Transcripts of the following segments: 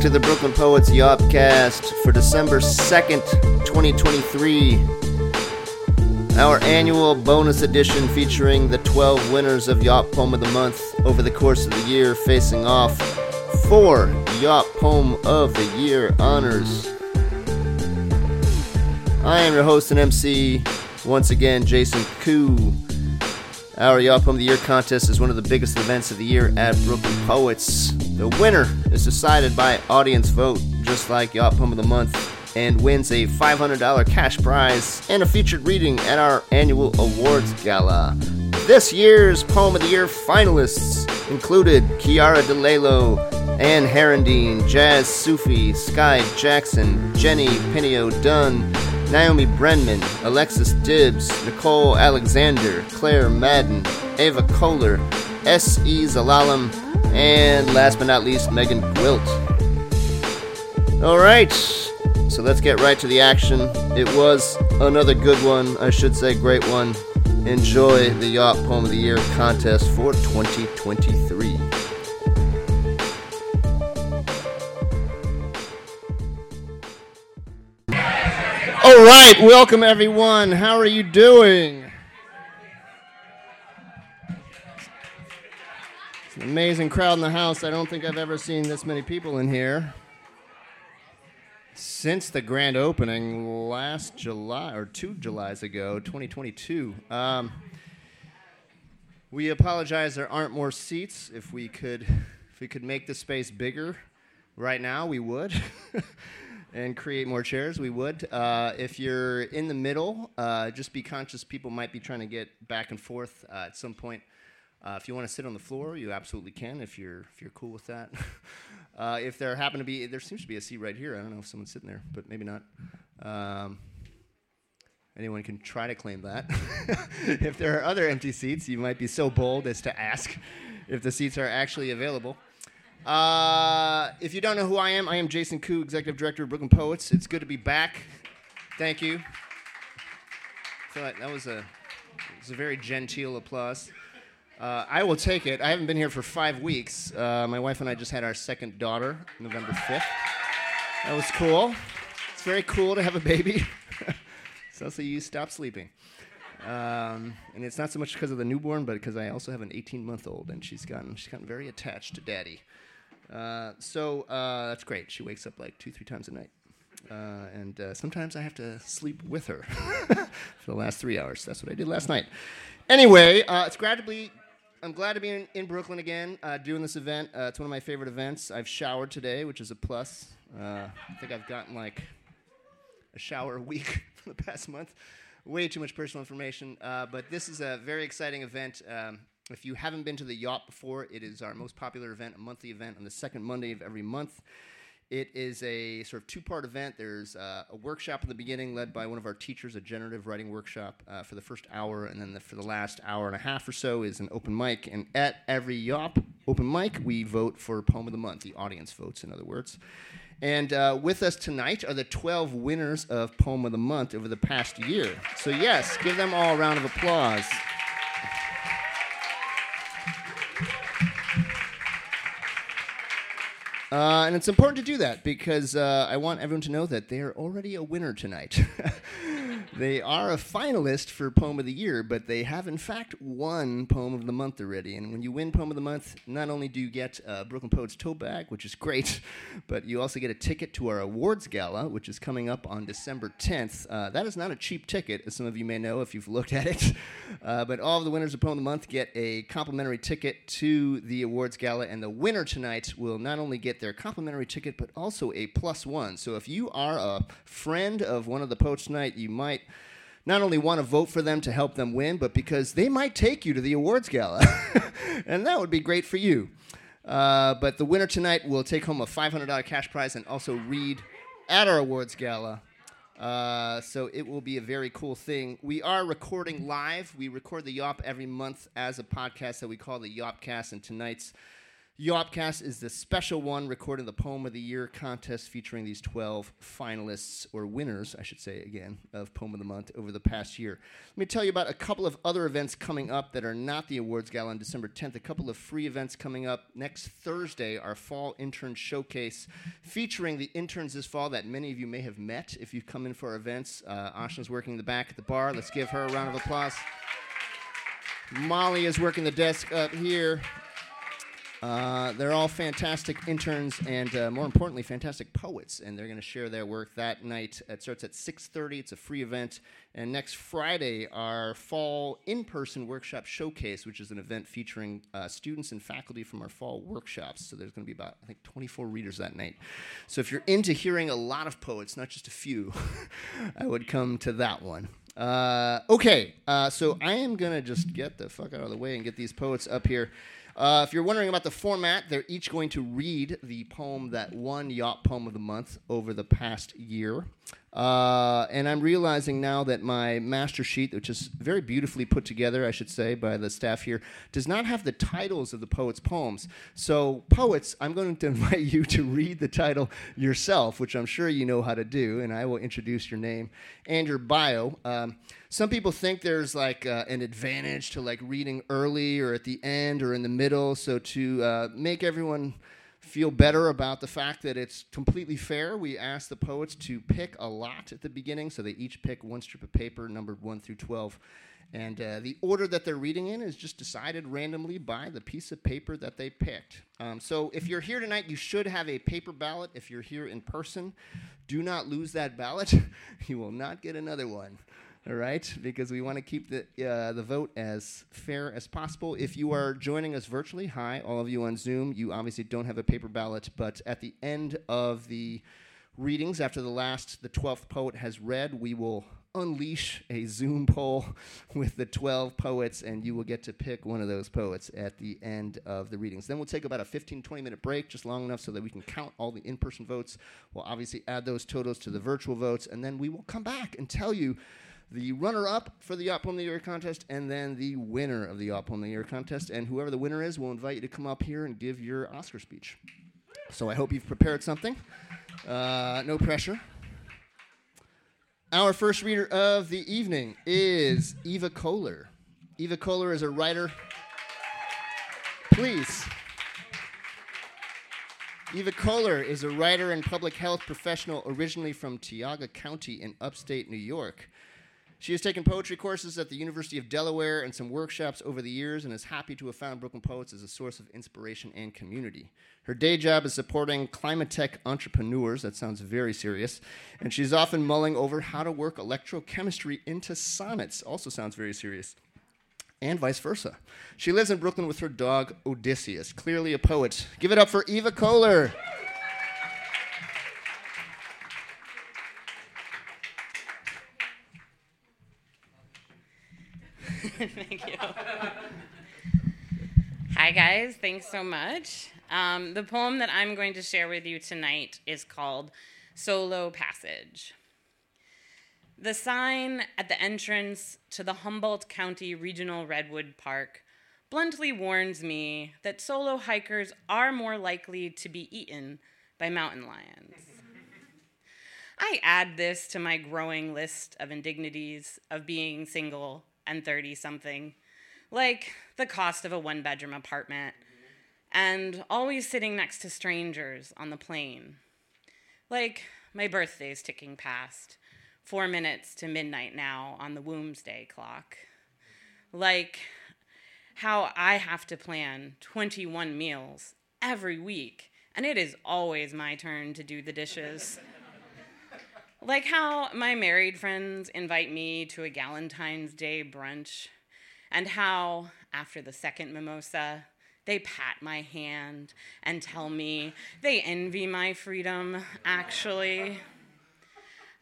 To the Brooklyn Poets Yawpcast for December 2nd, 2023. Our annual bonus edition featuring the 12 winners of Yawp Poem of the Month over the course of the year facing off for Yawp Poem of the Year honors. I am your host and MC, once again, Jason Koo. Our Yop Poem of the Year contest is one of the biggest events of the year at Brooklyn Poets. The winner is decided by audience vote, just like Yawp Poem of the Month, and wins a $500 cash prize and a featured reading at our annual awards gala. This year's Poem of the Year finalists included Kiara DeLalo, Anne Herendine, Jazz Sufi, Sky Jackson, Jenny Pinio Dunn, Naomi Brenman, Alexis Dibbs, Nicole Alexander, Claire Madden, Ava Kohler, S.E. Zelalem, and last but not least, Megan Gwilt. All right, so let's get right to the action. It was another good one, I should say, great one. Enjoy the Yawp Poem of the Year contest for 2023. All right, welcome everyone. How are you doing? Amazing crowd in the house. I don't think I've ever seen this many people in here since the grand opening last July or two Julys ago, 2022. Um, we apologize there aren't more seats. If we could, if we could make the space bigger right now, we would. and create more chairs, we would. Uh, if you're in the middle, uh, just be conscious people might be trying to get back and forth uh, at some point. Uh, if you want to sit on the floor, you absolutely can. If you're if you're cool with that. Uh, if there happen to be, there seems to be a seat right here. I don't know if someone's sitting there, but maybe not. Um, anyone can try to claim that. if there are other empty seats, you might be so bold as to ask if the seats are actually available. Uh, if you don't know who I am, I am Jason Koo, Executive Director of Brooklyn Poets. It's good to be back. Thank you. Like that was a, was a very genteel applause. Uh, I will take it. I haven't been here for five weeks. Uh, my wife and I just had our second daughter, November 5th. That was cool. It's very cool to have a baby. it's also you stop sleeping. Um, and it's not so much because of the newborn, but because I also have an 18 month old, and she's gotten she's gotten very attached to daddy. Uh, so uh, that's great. She wakes up like two, three times a night. Uh, and uh, sometimes I have to sleep with her for the last three hours. That's what I did last night. Anyway, uh, it's be. I'm glad to be in, in Brooklyn again, uh, doing this event. it's one of my favorite events. I've showered today, which is a plus. I think I've gotten like a shower a week for the past month. Way too much personal information, but this is a very exciting event. Um, if you haven't been to the Yawp before, it is our most popular event, a monthly event on the second Monday of every month. It is a sort of two part event. There's uh, a workshop in the beginning led by one of our teachers, a generative writing workshop uh, for the first hour, and then the, for the last hour and a half or so is an open mic. And at every Yawp open mic, we vote for Poem of the Month. The audience votes, in other words. And uh, with us tonight are the 12 winners of Poem of the Month over the past year. So, yes, give them all a round of applause. Uh, and it's important to do that because uh, I want everyone to know that they are already a winner tonight. they are a finalist for Poem of the Year, but they have in fact won Poem of the Month already. And when you win Poem of the Month, not only do you get a Brooklyn Poets tote bag, which is great, but you also get a ticket to our awards gala, which is coming up on December 10th. Uh, that is not a cheap ticket, as some of you may know if you've looked at it. Uh, but all of the winners of Poem of the Month get a complimentary ticket to the awards gala, and the winner tonight will not only get their complimentary ticket, but also a plus one. So if you are a friend of one of the poets tonight, you might not only want to vote for them to help them win, but because they might take you to the awards gala. and that would be great for you. Uh, but the winner tonight will take home a $500 cash prize and also read at our awards gala. Uh, so it will be a very cool thing. We are recording live. We record the Yawp every month as a podcast that we call the Yawpcast, and tonight's Yawpcast is the special one recording the Poem of the Year contest featuring these 12 finalists, or winners, I should say again, of Poem of the Month over the past year. Let me tell you about a couple of other events coming up that are not the awards gala on December 10th. A couple of free events coming up next Thursday, our Fall Intern Showcase, featuring the interns this fall that many of you may have met if you've come in for our events. Uh, Ashna's working in the back at the bar. Let's give her a round of applause. Molly is working the desk up here. Uh, they're all fantastic interns and, uh, more importantly, fantastic poets, and they're going to share their work that night. It starts at 6:30. It's a free event, and next Friday, our fall in-person workshop showcase, which is an event featuring uh, students and faculty from our fall workshops. So there's going to be about I think 24 readers that night. So if you're into hearing a lot of poets, not just a few, I would come to that one. Uh, okay, uh, so I am gonna just get the fuck out of the way and get these poets up here. Uh, if you're wondering about the format, they're each going to read the poem that won Yawp Poem of the Month over the past year. Uh, and I'm realizing now that my master sheet, which is very beautifully put together, I should say, by the staff here, does not have the titles of the poets' poems. So, poets, I'm going to invite you to read the title yourself, which I'm sure you know how to do, and I will introduce your name and your bio. Um, some people think there's like uh, an advantage to like reading early or at the end or in the middle. So, to uh, make everyone feel better about the fact that it's completely fair, we asked the poets to pick a lot at the beginning. So they each pick one strip of paper numbered 1 through 12. And uh, the order that they're reading in is just decided randomly by the piece of paper that they picked. Um, so if you're here tonight, you should have a paper ballot. If you're here in person, do not lose that ballot. you will not get another one all right? Because we want to keep the, uh, the vote as fair as possible. If you are joining us virtually, hi, all of you on Zoom. You obviously don't have a paper ballot, but at the end of the readings, after the last, the 12th poet has read, we will unleash a Zoom poll with the 12 poets, and you will get to pick one of those poets at the end of the readings. Then we'll take about a 15, 20 minute break, just long enough so that we can count all the in person votes. We'll obviously add those totals to the virtual votes, and then we will come back and tell you the runner up for the Yawp Poem of the Year contest, and then the winner of the Yawp Poem of the Year contest. And whoever the winner is, we'll invite you to come up here and give your Oscar speech. So I hope you've prepared something. Uh, no pressure. Our first reader of the evening is Eva Kohler. Eva Kohler is a writer. Please. Eva Kohler is a writer and public health professional originally from Tioga County in upstate New York. She has taken poetry courses at the University of Delaware and some workshops over the years and is happy to have found Brooklyn Poets as a source of inspiration and community. Her day job is supporting climate tech entrepreneurs. That sounds very serious. And she's often mulling over how to work electrochemistry into sonnets. Also sounds very serious. And vice versa. She lives in Brooklyn with her dog, Odysseus, clearly a poet. Give it up for Eva Kohler. Thank you. Hi, guys. Thanks so much. Um, the poem that I'm going to share with you tonight is called Solo Passage. The sign at the entrance to the Humboldt County Regional Redwood Park bluntly warns me that solo hikers are more likely to be eaten by mountain lions. I add this to my growing list of indignities of being single and 30 something, like the cost of a one bedroom apartment, and always sitting next to strangers on the plane. Like my birthday's ticking past, four minutes to midnight now on the Wombsday clock. Like how I have to plan 21 meals every week, and it is always my turn to do the dishes. Like how my married friends invite me to a Galentine's Day brunch, and how, after the second mimosa, they pat my hand and tell me they envy my freedom, actually.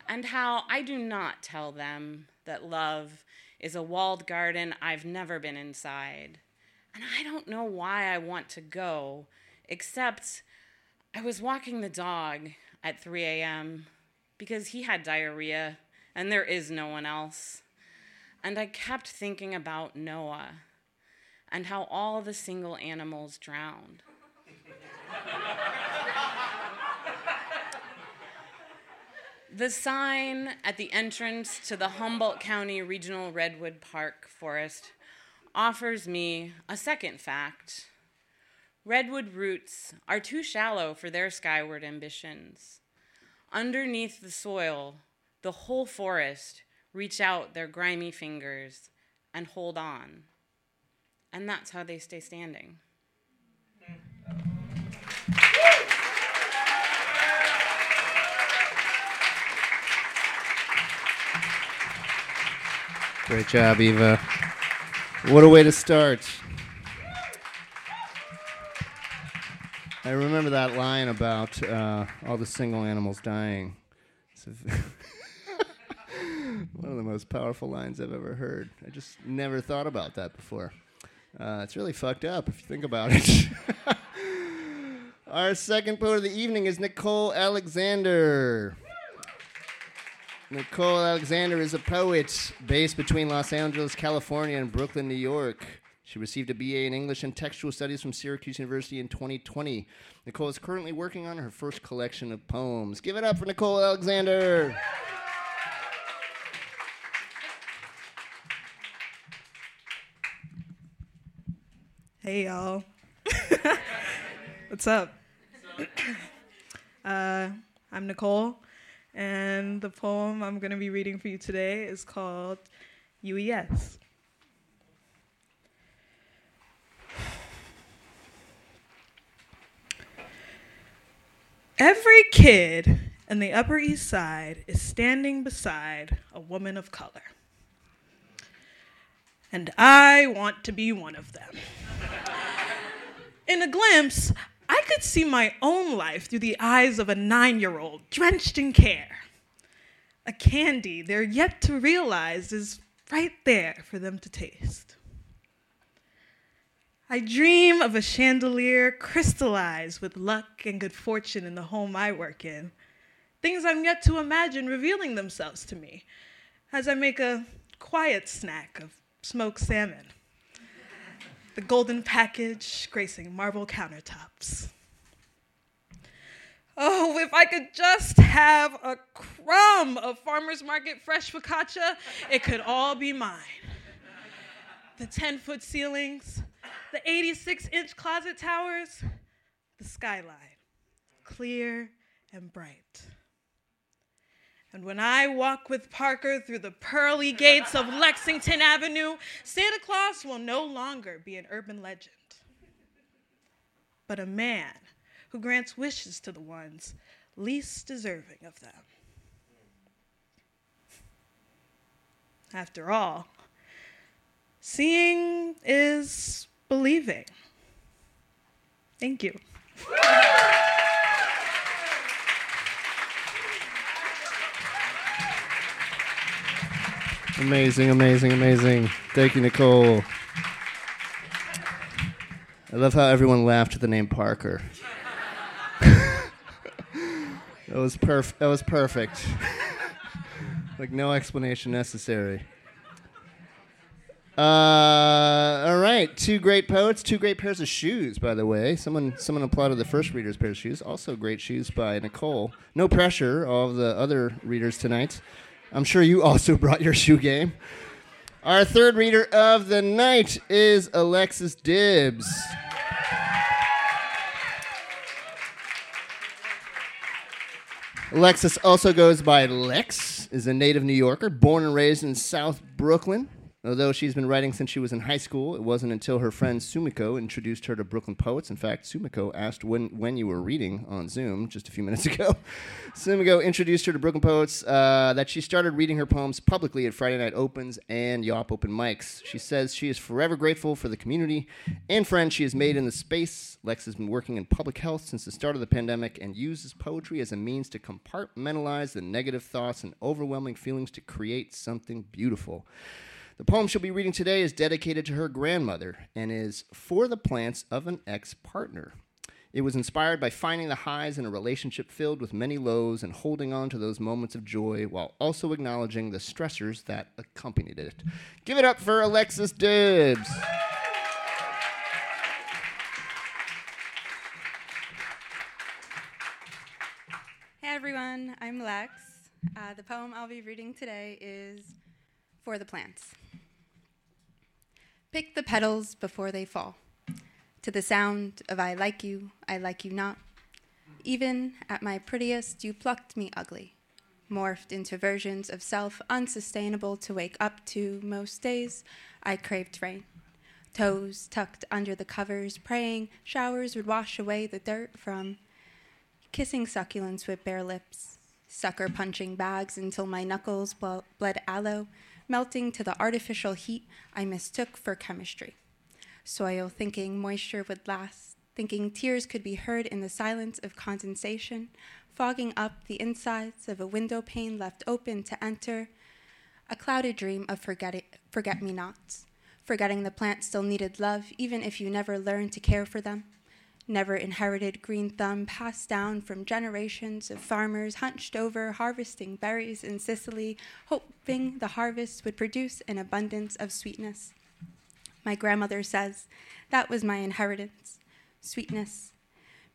And how I do not tell them that love is a walled garden I've never been inside. And I don't know why I want to go, except I was walking the dog at 3 a.m because he had diarrhea and there is no one else. And I kept thinking about Noah and how all the single animals drowned. The sign at the entrance to the Humboldt County Regional Redwood Park Forest offers me a second fact. Redwood roots are too shallow for their skyward ambitions. Underneath the soil, the whole forest reach out their grimy fingers and hold on. And that's how they stay standing. Great job, Eva. What a way to start. I remember that line about uh, all the single animals dying. One of the most powerful lines I've ever heard. I just never thought about that before. Uh, it's really fucked up if you think about it. Our second poet of the evening is Nicole Alexander. Nicole Alexander is a poet based between Los Angeles, California, and Brooklyn, New York. She received a BA in English and Textual Studies from Syracuse University in 2020. Nicole is currently working on her first collection of poems. Give it up for Nicole Alexander. Hey, y'all. What's up? uh, I'm Nicole. And the poem I'm going to be reading for you today is called UES. Every kid in the Upper East Side is standing beside a woman of color. And I want to be one of them. In a glimpse, I could see my own life through the eyes of a nine year old drenched in care. A candy they're yet to realize is right there for them to taste. I dream of a chandelier crystallized with luck and good fortune in the home I work in. Things I'm yet to imagine revealing themselves to me as I make a quiet snack of smoked salmon the golden package gracing marble countertops. Oh, if I could just have a crumb of farmer's market fresh focaccia, it could all be mine. The 10 foot ceilings, the 86 inch closet towers, the skyline, clear and bright. And when I walk with Parker through the pearly gates of Lexington Avenue, Santa Claus will no longer be an urban legend, but a man who grants wishes to the ones least deserving of them. After all, seeing is believing. Thank you. Amazing, amazing, amazing. Thank you, Nicole. I love how everyone laughed at the name Parker. that was perf- That was perfect. like no explanation necessary. Uh, all right, two great poets, two great pairs of shoes. By the way, someone someone applauded the first reader's pair of shoes. Also, great shoes by Nicole. No pressure, all of the other readers tonight. I'm sure you also brought your shoe game. Our third reader of the night is Alexis Dibbs. Alexis also goes by Lex, is a native New Yorker, born and raised in South Brooklyn. Although she's been writing since she was in high school, it wasn't until her friend Sumiko introduced her to Brooklyn poets. In fact, Sumiko asked when, when you were reading on Zoom just a few minutes ago. Sumiko introduced her to Brooklyn poets uh, that she started reading her poems publicly at Friday Night Opens and Yawp Open Mics. She says she is forever grateful for the community and friends she has made in the space. Lex has been working in public health since the start of the pandemic and uses poetry as a means to compartmentalize the negative thoughts and overwhelming feelings to create something beautiful. The poem she'll be reading today is dedicated to her grandmother and is For the Plants of an Ex Partner. It was inspired by finding the highs in a relationship filled with many lows and holding on to those moments of joy while also acknowledging the stressors that accompanied it. Give it up for Alexis Dibbs. Hey everyone, I'm Lex. Uh, the poem I'll be reading today is for the Plants. Pick the petals before they fall. To the sound of I like you, I like you not. Even at my prettiest, you plucked me ugly, morphed into versions of self unsustainable to wake up to most days. I craved rain. Toes tucked under the covers, praying showers would wash away the dirt from kissing succulents with bare lips, sucker punching bags until my knuckles bled aloe, melting to the artificial heat I mistook for chemistry. Soil thinking moisture would last, thinking tears could be heard in the silence of condensation, fogging up the insides of a window pane left open to enter, a clouded dream of forget me nots, forgetting the plants still needed love even if you never learned to care for them never inherited green thumb passed down from generations of farmers hunched over harvesting berries in Sicily, hoping the harvest would produce an abundance of sweetness. My grandmother says that was my inheritance sweetness.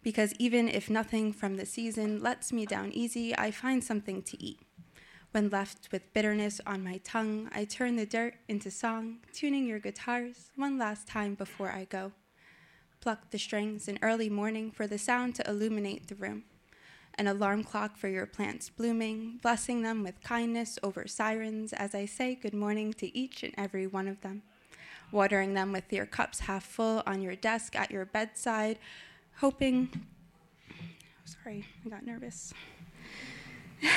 Because even if nothing from the season lets me down easy, I find something to eat. When left with bitterness on my tongue, I turn the dirt into song, tuning your guitars one last time before I go pluck the strings in early morning for the sound to illuminate the room. An alarm clock for your plants blooming, blessing them with kindness over sirens as I say good morning to each and every one of them. Watering them with your cups half full on your desk at your bedside, hoping. Oh, sorry, I got nervous.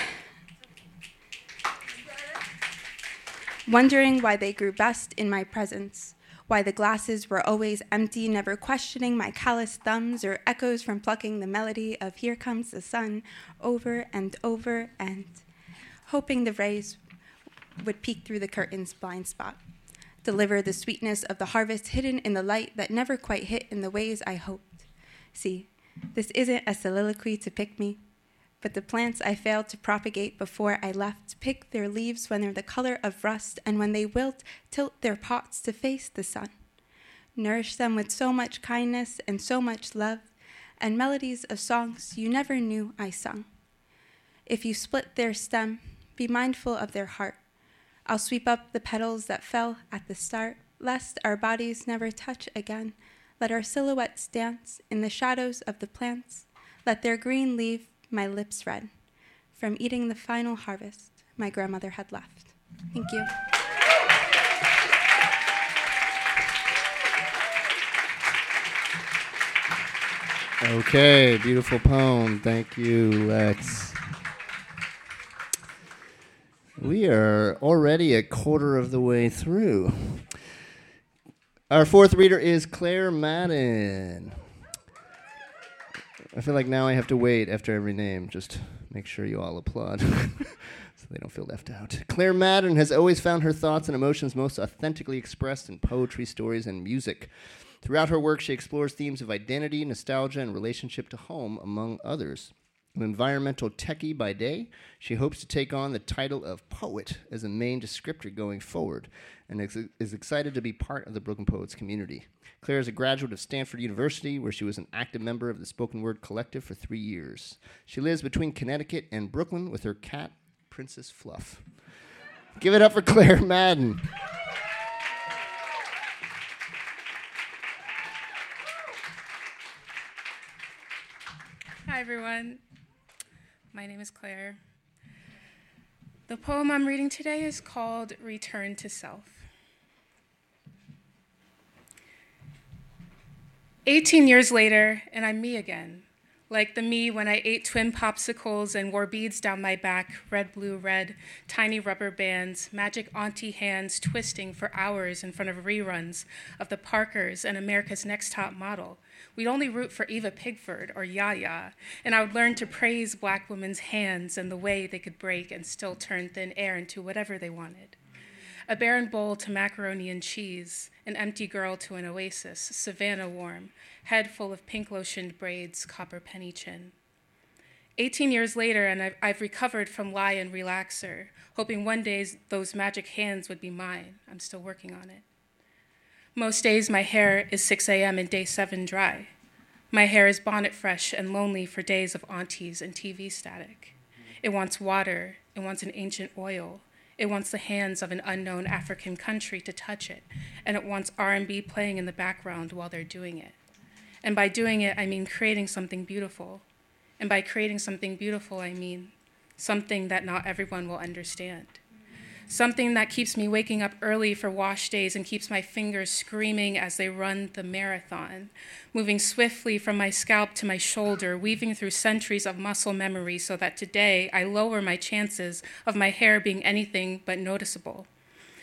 Wondering why they grew best in my presence why the glasses were always empty, never questioning my calloused thumbs or echoes from plucking the melody of Here Comes the Sun over and over and hoping the rays would peek through the curtain's blind spot, deliver the sweetness of the harvest hidden in the light that never quite hit in the ways I hoped. See, this isn't a soliloquy to pick me, but the plants I failed to propagate before I left pick their leaves when they're the color of rust, and when they wilt, tilt their pots to face the sun. Nourish them with so much kindness and so much love, and melodies of songs you never knew I sung. If you split their stem, be mindful of their heart. I'll sweep up the petals that fell at the start, lest our bodies never touch again. Let our silhouettes dance in the shadows of the plants. Let their green leaf my lips red from eating the final harvest my grandmother had left. Thank you. Okay, beautiful poem. Thank you, Lex. We are already a quarter of the way through. Our fourth reader is Claire Madden. I feel like now I have to wait after every name. Just make sure you all applaud so they don't feel left out. Claire Madden has always found her thoughts and emotions most authentically expressed in poetry, stories, and music. Throughout her work, she explores themes of identity, nostalgia, and relationship to home, among others. An environmental techie by day, she hopes to take on the title of poet as a main descriptor going forward and is excited to be part of the Brooklyn Poets community. Claire is a graduate of Stanford University, where she was an active member of the Spoken Word Collective for three years. She lives between Connecticut and Brooklyn with her cat, Princess Fluff. Give it up for Claire Madden. Hi, everyone. My name is Claire. The poem I'm reading today is called Return to Self. 18 years later, and I'm me again, like the me when I ate twin popsicles and wore beads down my back, red, blue, red, tiny rubber bands, magic auntie hands twisting for hours in front of reruns of the Parkers and America's Next Top Model. We'd only root for Eva Pigford or Yaya, and I would learn to praise black women's hands and the way they could break and still turn thin air into whatever they wanted a barren bowl to macaroni and cheese, an empty girl to an oasis, Savannah warm, head full of pink lotioned braids, copper penny chin. 18 years later, and I've, I've, recovered from lye and relaxer, hoping one day those magic hands would be mine. I'm still working on it. Most days, my hair is 6 a.m. and day 7 dry. My hair is bonnet fresh and lonely for days of aunties and TV static. It wants water. It wants an ancient oil. It wants the hands of an unknown African country to touch it, and it wants R&B playing in the background while they're doing it. And by doing it, I mean creating something beautiful. And by creating something beautiful, I mean something that not everyone will understand something that keeps me waking up early for wash days and keeps my fingers screaming as they run the marathon, moving swiftly from my scalp to my shoulder, weaving through centuries of muscle memory so that today I lower my chances of my hair being anything but noticeable.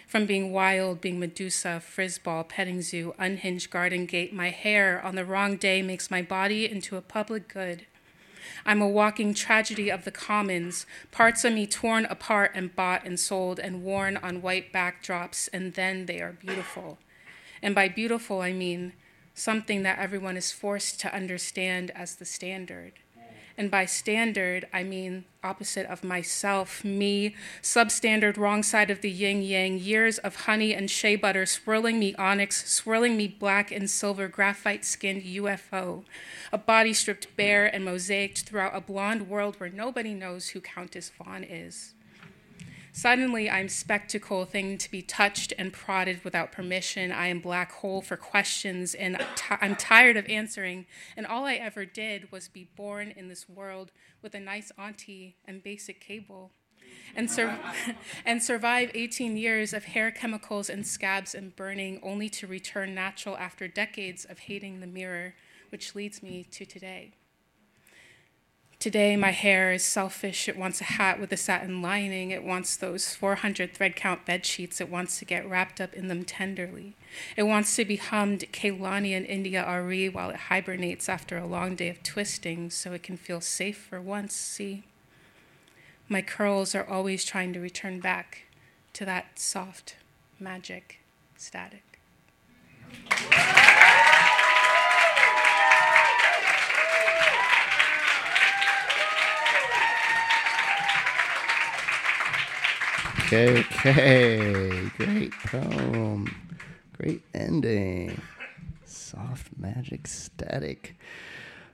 From being wild, being Medusa, frisball, petting zoo, unhinged garden gate, my hair on the wrong day makes my body into a public good I'm a walking tragedy of the commons, parts of me torn apart and bought and sold and worn on white backdrops, and then they are beautiful. And by beautiful, I mean something that everyone is forced to understand as the standard. And by standard, I mean opposite of myself, me, substandard, wrong side of the yin yang, years of honey and shea butter swirling me onyx, swirling me black and silver, graphite skinned UFO, a body stripped bare and mosaicked throughout a blonde world where nobody knows who Countess Vaughn is. Suddenly, I'm spectacle, thing to be touched and prodded without permission. I am black hole for questions, and t- I'm tired of answering. And all I ever did was be born in this world with a nice auntie and basic cable. And, sur- and survive 18 years of hair chemicals and scabs and burning, only to return natural after decades of hating the mirror, which leads me to today. Today, my hair is selfish. It wants a hat with a satin lining. It wants those 400 thread count bed sheets. It wants to get wrapped up in them tenderly. It wants to be hummed Kehlani and India Arie while it hibernates after a long day of twisting so it can feel safe for once. See? My curls are always trying to return back to that soft magic static. Okay, okay. Great poem. Great ending. Soft magic static.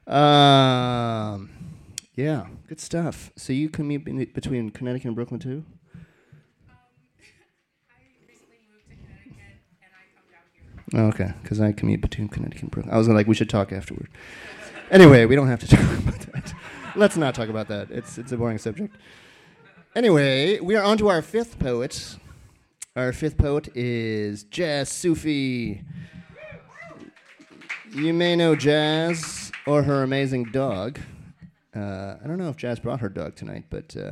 Um, yeah, good stuff. So you commute be- between Connecticut and Brooklyn too? Okay, because I commute between Connecticut and Brooklyn. I was like, we should talk afterward. anyway, we don't have to talk about that. Let's not talk about that. It's it's a boring subject. Anyway, we are on to our fifth poet. Our fifth poet is Jazz Sufi. You may know Jazz or her amazing dog. Uh, I don't know if Jazz brought her dog tonight, but uh,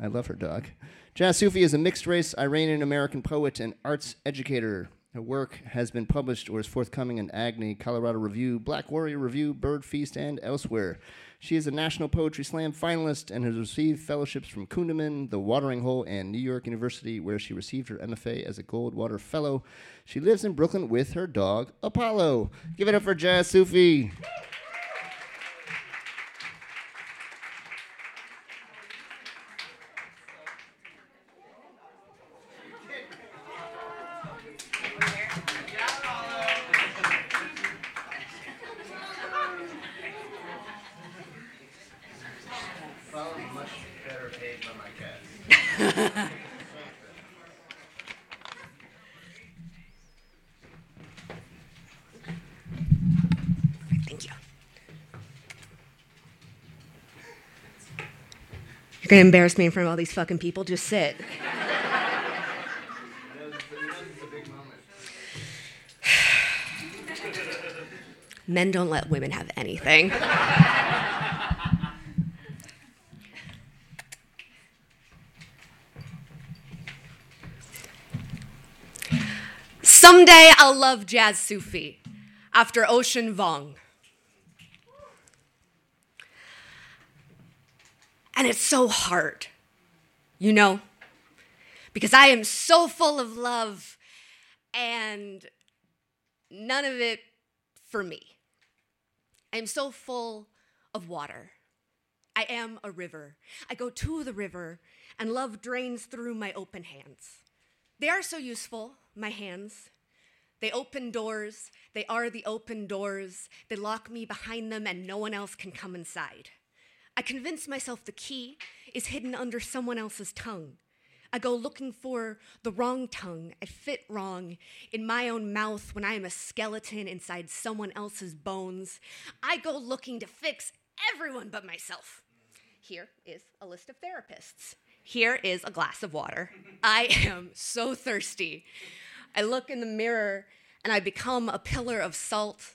I love her dog. Jazz Sufi is a mixed race Iranian American poet and arts educator. Her work has been published or is forthcoming in Agni, Colorado Review, Black Warrior Review, Bird Feast, and elsewhere. She is a National Poetry Slam finalist and has received fellowships from Kundiman, The Watering Hole, and New York University, where she received her MFA as a Goldwater Fellow. She lives in Brooklyn with her dog, Apollo. Give it up for Jazz Sufi. Thank you. You're gonna embarrass me in front of all these fucking people. Just sit. Men don't let women have anything. Someday I'll love jazz Sufi after Ocean Vuong. And it's so hard, you know, because I am so full of love and none of it for me. I am so full of water. I am a river. I go to the river and love drains through my open hands. They are so useful, my hands. They open doors. They are the open doors. They lock me behind them and no one else can come inside. I convince myself the key is hidden under someone else's tongue. I go looking for the wrong tongue. I fit wrong in my own mouth when I am a skeleton inside someone else's bones. I go looking to fix everyone but myself. Here is a list of therapists. Here is a glass of water. I am so thirsty. I look in the mirror and I become a pillar of salt.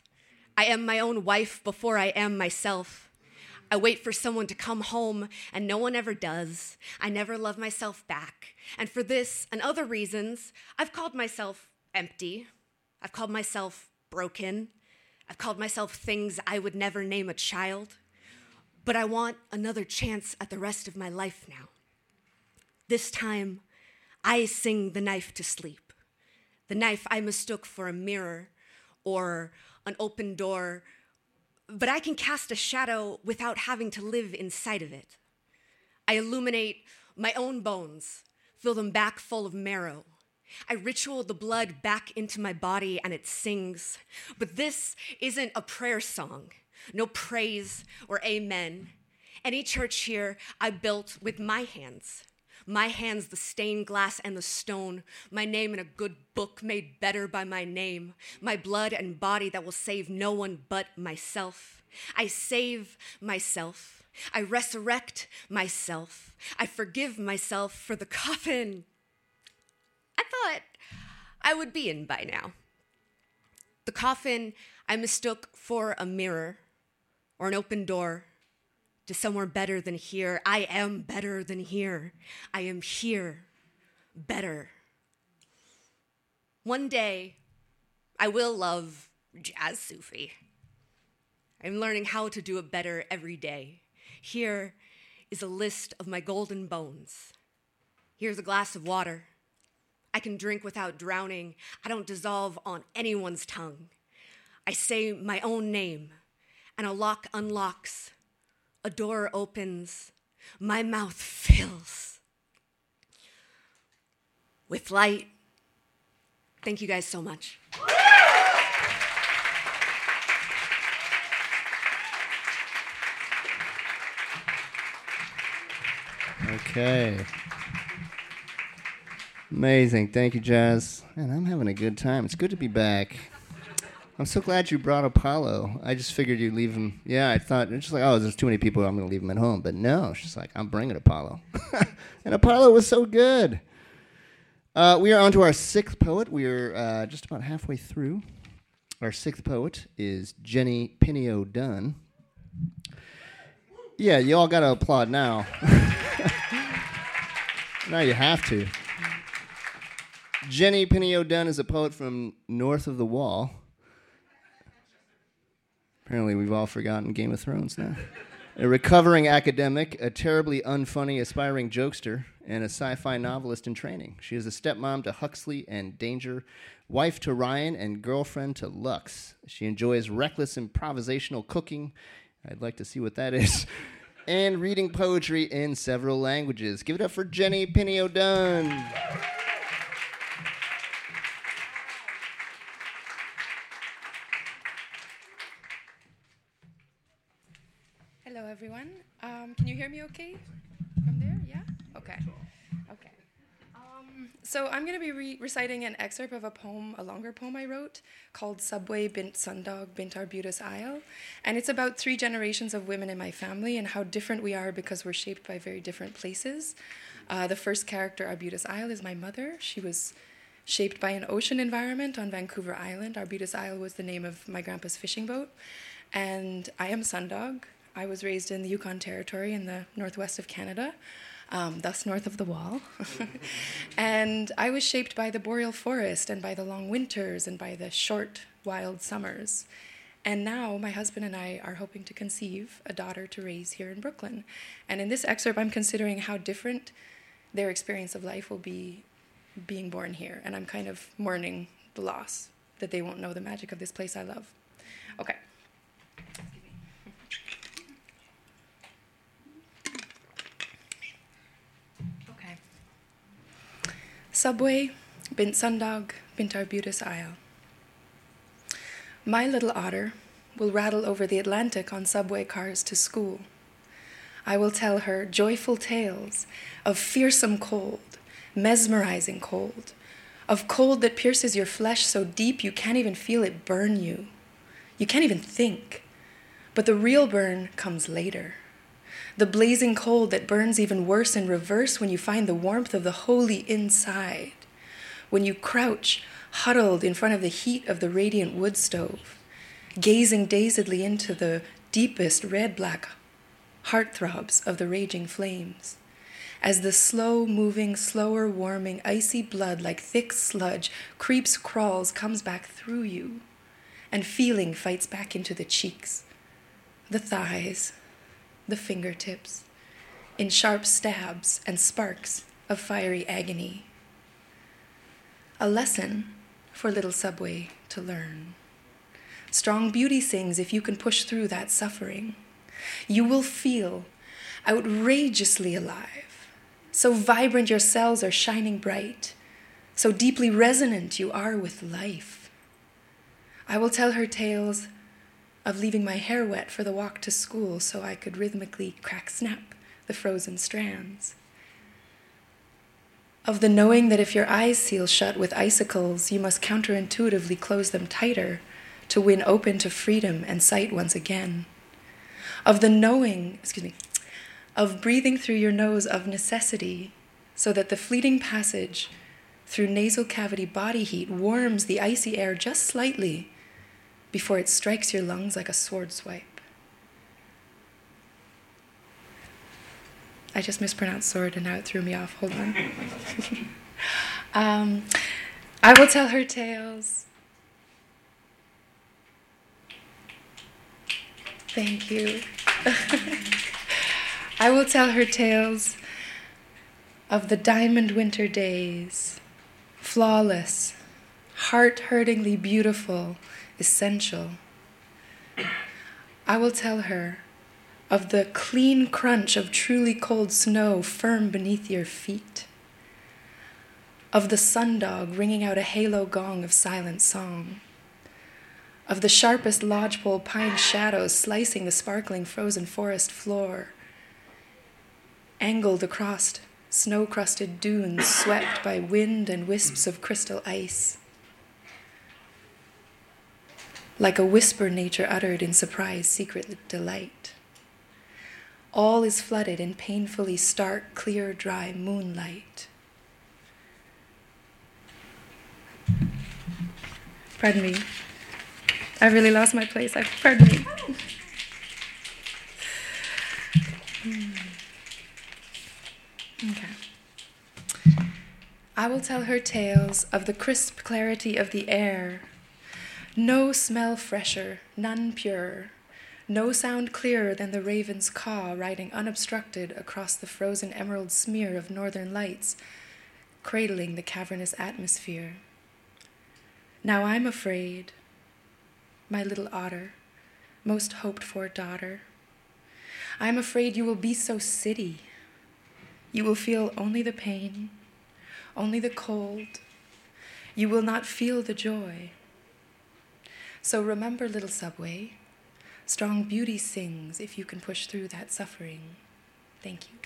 I am my own wife before I am myself. I wait for someone to come home, and no one ever does. I never love myself back. And for this and other reasons, I've called myself empty. I've called myself broken. I've called myself things I would never name a child. But I want another chance at the rest of my life now. This time, I sing the knife to sleep. The knife I mistook for a mirror or an open door but I can cast a shadow without having to live inside of it. I illuminate my own bones, fill them back full of marrow. I ritual the blood back into my body and it sings. But this isn't a prayer song, no praise or amen. Any church here I built with my hands. My hands, the stained glass and the stone, my name in a good book made better by my name, my blood and body that will save no one but myself. I save myself. I resurrect myself. I forgive myself for the coffin I thought I would be in by now. The coffin I mistook for a mirror or an open door to somewhere better than here. I am better than here. I am here better. One day, I will love jazz Sufi. I'm learning how to do it better every day. Here is a list of my golden bones. Here's a glass of water. I can drink without drowning. I don't dissolve on anyone's tongue. I say my own name, and a lock unlocks a door opens, my mouth fills with light. Thank you guys so much. Okay. Amazing. Thank you, Jazz. And I'm having a good time. It's good to be back. I'm so glad you brought Apollo. I just figured you'd leave him. Yeah, I thought it's just like, oh, there's too many people. I'm going to leave him at home. But no, she's like, I'm bringing Apollo, and Apollo was so good. Uh, we are on to our sixth poet. We are uh, just about halfway through. Our sixth poet is Jenny Pinio Dunn. Yeah, you all got to applaud now. now you have to. Jenny Pinio Dunn is a poet from north of the wall. Apparently, we've all forgotten Game of Thrones now. a recovering academic, a terribly unfunny aspiring jokester, and a sci fi novelist in training. She is a stepmom to Huxley and Danger, wife to Ryan, and girlfriend to Lux. She enjoys reckless improvisational cooking. I'd like to see what that is. and reading poetry in several languages. Give it up for Jenny Pinio Dunn. Hello, everyone. Um, can you hear me okay from there? Yeah? Okay. Okay. Um, so I'm going to be re- reciting an excerpt of a poem, a longer poem I wrote called Subway Bint Sundog Bint Arbutus Isle. And it's about three generations of women in my family and how different we are because we're shaped by very different places. Uh, the first character, Arbutus Isle, is my mother. She was shaped by an ocean environment on Vancouver Island. Arbutus Isle was the name of my grandpa's fishing boat. And I am Sundog. I was raised in the Yukon Territory in the northwest of Canada, um, thus north of the wall. and I was shaped by the boreal forest and by the long winters and by the short, wild summers. And now my husband and I are hoping to conceive a daughter to raise here in Brooklyn. And in this excerpt, I'm considering how different their experience of life will be being born here. And I'm kind of mourning the loss that they won't know the magic of this place I love. Okay. Okay. Subway, Bint Sundog, Bint Arbutus Isle. My little otter will rattle over the Atlantic on subway cars to school. I will tell her joyful tales of fearsome cold, mesmerizing cold, of cold that pierces your flesh so deep you can't even feel it burn you. You can't even think. But the real burn comes later. The blazing cold that burns even worse in reverse when you find the warmth of the holy inside. When you crouch, huddled in front of the heat of the radiant wood stove, gazing dazedly into the deepest red black heartthrobs of the raging flames as the slow moving, slower warming, icy blood like thick sludge creeps, crawls, comes back through you, and feeling fights back into the cheeks, the thighs, the fingertips, in sharp stabs and sparks of fiery agony. A lesson for little subway to learn. Strong beauty sings if you can push through that suffering. You will feel outrageously alive so vibrant your cells are shining bright, so deeply resonant you are with life. I will tell her tales of leaving my hair wet for the walk to school so I could rhythmically crack snap the frozen strands. Of the knowing that if your eyes seal shut with icicles, you must counterintuitively close them tighter to win open to freedom and sight once again. Of the knowing, excuse me, of breathing through your nose of necessity, so that the fleeting passage through nasal cavity body heat warms the icy air just slightly before it strikes your lungs like a sword swipe. I just mispronounced sword and now it threw me off. Hold on. um, I will tell her tales. Thank you. I will tell her tales of the diamond winter days, flawless, heart hurtingly beautiful, essential. I will tell her of the clean crunch of truly cold snow firm beneath your feet, of the sundog ringing out a halo gong of silent song, of the sharpest lodgepole pine shadows slicing the sparkling frozen forest floor angled across snow crusted dunes swept by wind and wisps of crystal ice. Like a whisper nature uttered in surprise, secret delight. All is flooded in painfully stark, clear, dry moonlight. Pardon me. I really lost my place. I, pardon me. Hmm. Okay. I will tell her tales of the crisp clarity of the air. No smell fresher, none purer, no sound clearer than the raven's caw riding unobstructed across the frozen emerald smear of northern lights, cradling the cavernous atmosphere. Now I'm afraid, my little otter, most hoped for daughter. I'm afraid you will be so city you will feel only the pain, only the cold. You will not feel the joy. So remember, little subway, strong beauty sings if you can push through that suffering. Thank you.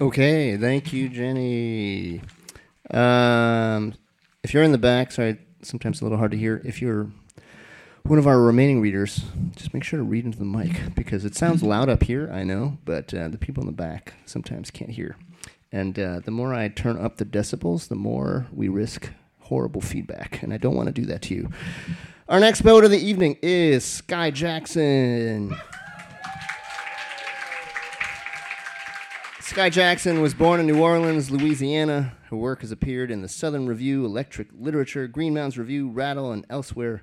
Okay, thank you, Jenny. Um, if you're in the back, sorry, sometimes a little hard to hear. If you're one of our remaining readers, just make sure to read into the mic because it sounds loud up here, I know, but uh, the people in the back sometimes can't hear. And uh, the more I turn up the decibels, the more we risk horrible feedback. And I don't want to do that to you. Our next poet of the evening is Sky Jackson. Sky Jackson was born in New Orleans, Louisiana. Her work has appeared in the Southern Review, Electric Literature, Green Mountains Review, Rattle, and elsewhere.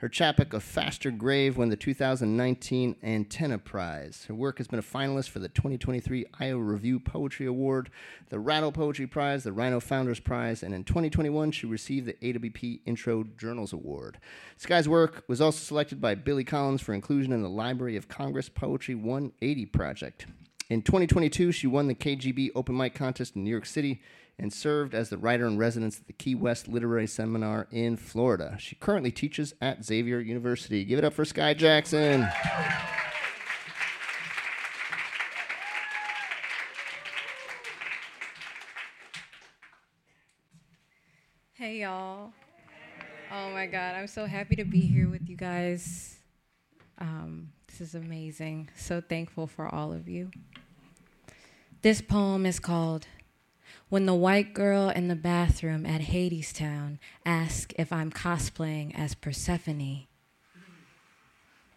Her chapbook, A Faster Grave, won the 2019 Antenna Prize. Her work has been a finalist for the 2023 Iowa Review Poetry Award, the Rattle Poetry Prize, the Rhino Founders Prize, and in 2021 she received the AWP Intro Journals Award. Sky's work was also selected by Billy Collins for inclusion in the Library of Congress Poetry 180 project. In 2022, she won the KGB Open Mic Contest in New York City and served as the writer in residence at the Key West Literary Seminar in Florida. She currently teaches at Xavier University. Give it up for Sky Jackson. Hey, y'all. Oh my God, I'm so happy to be here with you guys. Um, this is amazing. So thankful for all of you. This poem is called When the White Girl in the Bathroom at Hadestown asks if I'm cosplaying as Persephone.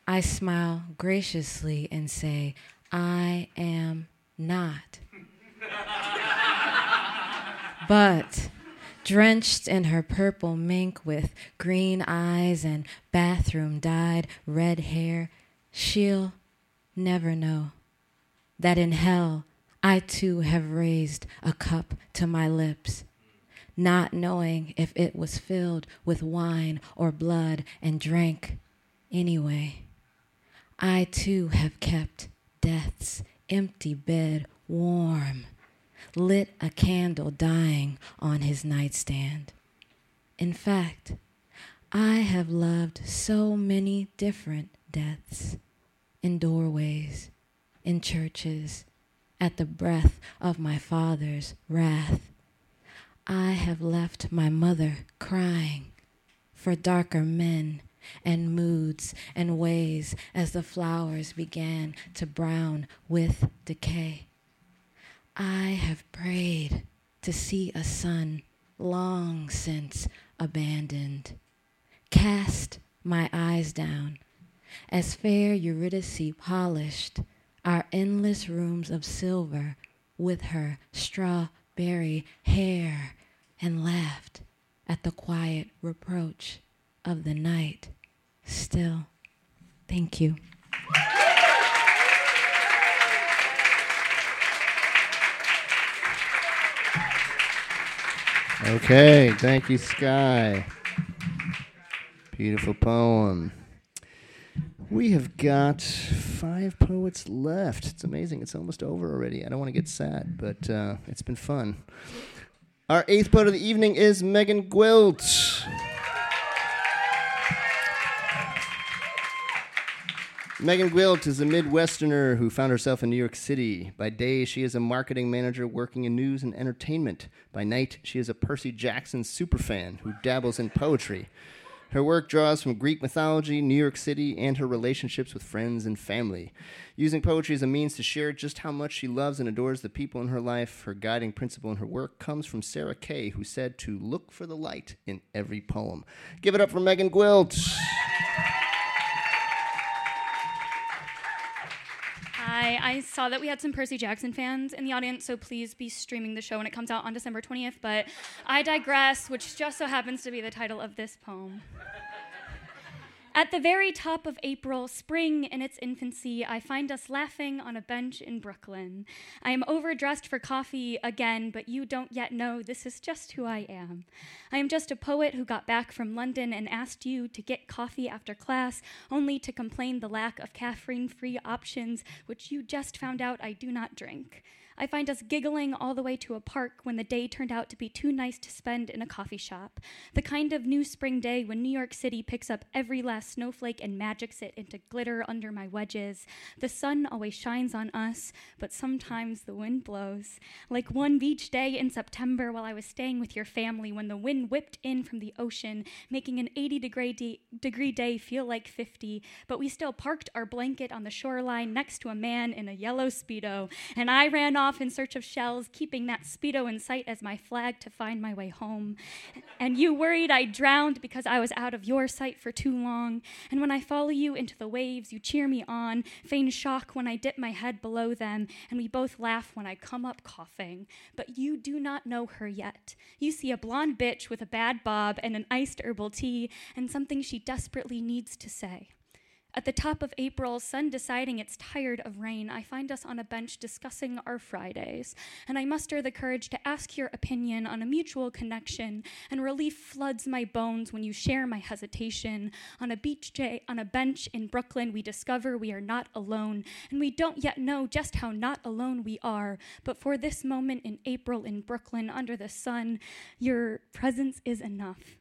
I smile graciously and say, I am not. but drenched in her purple mink with green eyes and bathroom dyed red hair, she'll never know that in hell I too have raised a cup to my lips, not knowing if it was filled with wine or blood and drank anyway. I too have kept death's empty bed warm lit a candle dying on his nightstand. In fact, I have loved so many different deaths in doorways, in churches, at the breath of my father's wrath. I have left my mother crying for darker men and moods and ways as the flowers began to brown with decay. I have prayed to see a son long since abandoned. Cast my eyes down as fair Eurydice polished our endless rooms of silver with her strawberry hair and laughed at the quiet reproach of the night. Still, thank you. Okay, thank you, Sky. Beautiful poem. We have got five poets left. It's amazing. It's almost over already. I don't want to get sad, but uh, it's been fun. Our eighth poet of the evening is Megan Gwilt. Megan Gwilt is a Midwesterner who found herself in New York City. By day, she is a marketing manager working in news and entertainment. By night, she is a Percy Jackson superfan who dabbles in poetry. Her work draws from Greek mythology, New York City, and her relationships with friends and family. Using poetry as a means to share just how much she loves and adores the people in her life, her guiding principle in her work comes from Sarah Kay, who said to look for the light in every poem. Give it up for Megan Gwilt. Hi, I saw that we had some Percy Jackson fans in the audience, so please be streaming the show when it comes out on December 20th. But I digress, which just so happens to be the title of this poem. At the very top of April, spring in its infancy, I find us laughing on a bench in Brooklyn. I am overdressed for coffee again, but you don't yet know this is just who I am. I am just a poet who got back from London and asked you to get coffee after class, only to complain the lack of caffeine free options, which you just found out I do not drink. I find us giggling all the way to a park when the day turned out to be too nice to spend in a coffee shop. The kind of new spring day when New York City picks up every last snowflake and magics it into glitter under my wedges. The sun always shines on us, but sometimes the wind blows. Like one beach day in September while I was staying with your family when the wind whipped in from the ocean, making an 80 degree, de- degree day feel like 50, but we still parked our blanket on the shoreline next to a man in a yellow Speedo, and I ran off in search of shells, keeping that Speedo in sight as my flag to find my way home. And you worried I drowned because I was out of your sight for too long. And when I follow you into the waves, you cheer me on, feign shock when I dip my head below them, and we both laugh when I come up coughing. But you do not know her yet. You see a blonde bitch with a bad bob and an iced herbal tea, and something she desperately needs to say. At the top of April, sun deciding it's tired of rain, I find us on a bench discussing our Fridays, and I muster the courage to ask your opinion on a mutual connection, and relief floods my bones when you share my hesitation. On a beach day, on a bench in Brooklyn, we discover we are not alone, and we don't yet know just how not alone we are. But for this moment in April in Brooklyn, under the sun, your presence is enough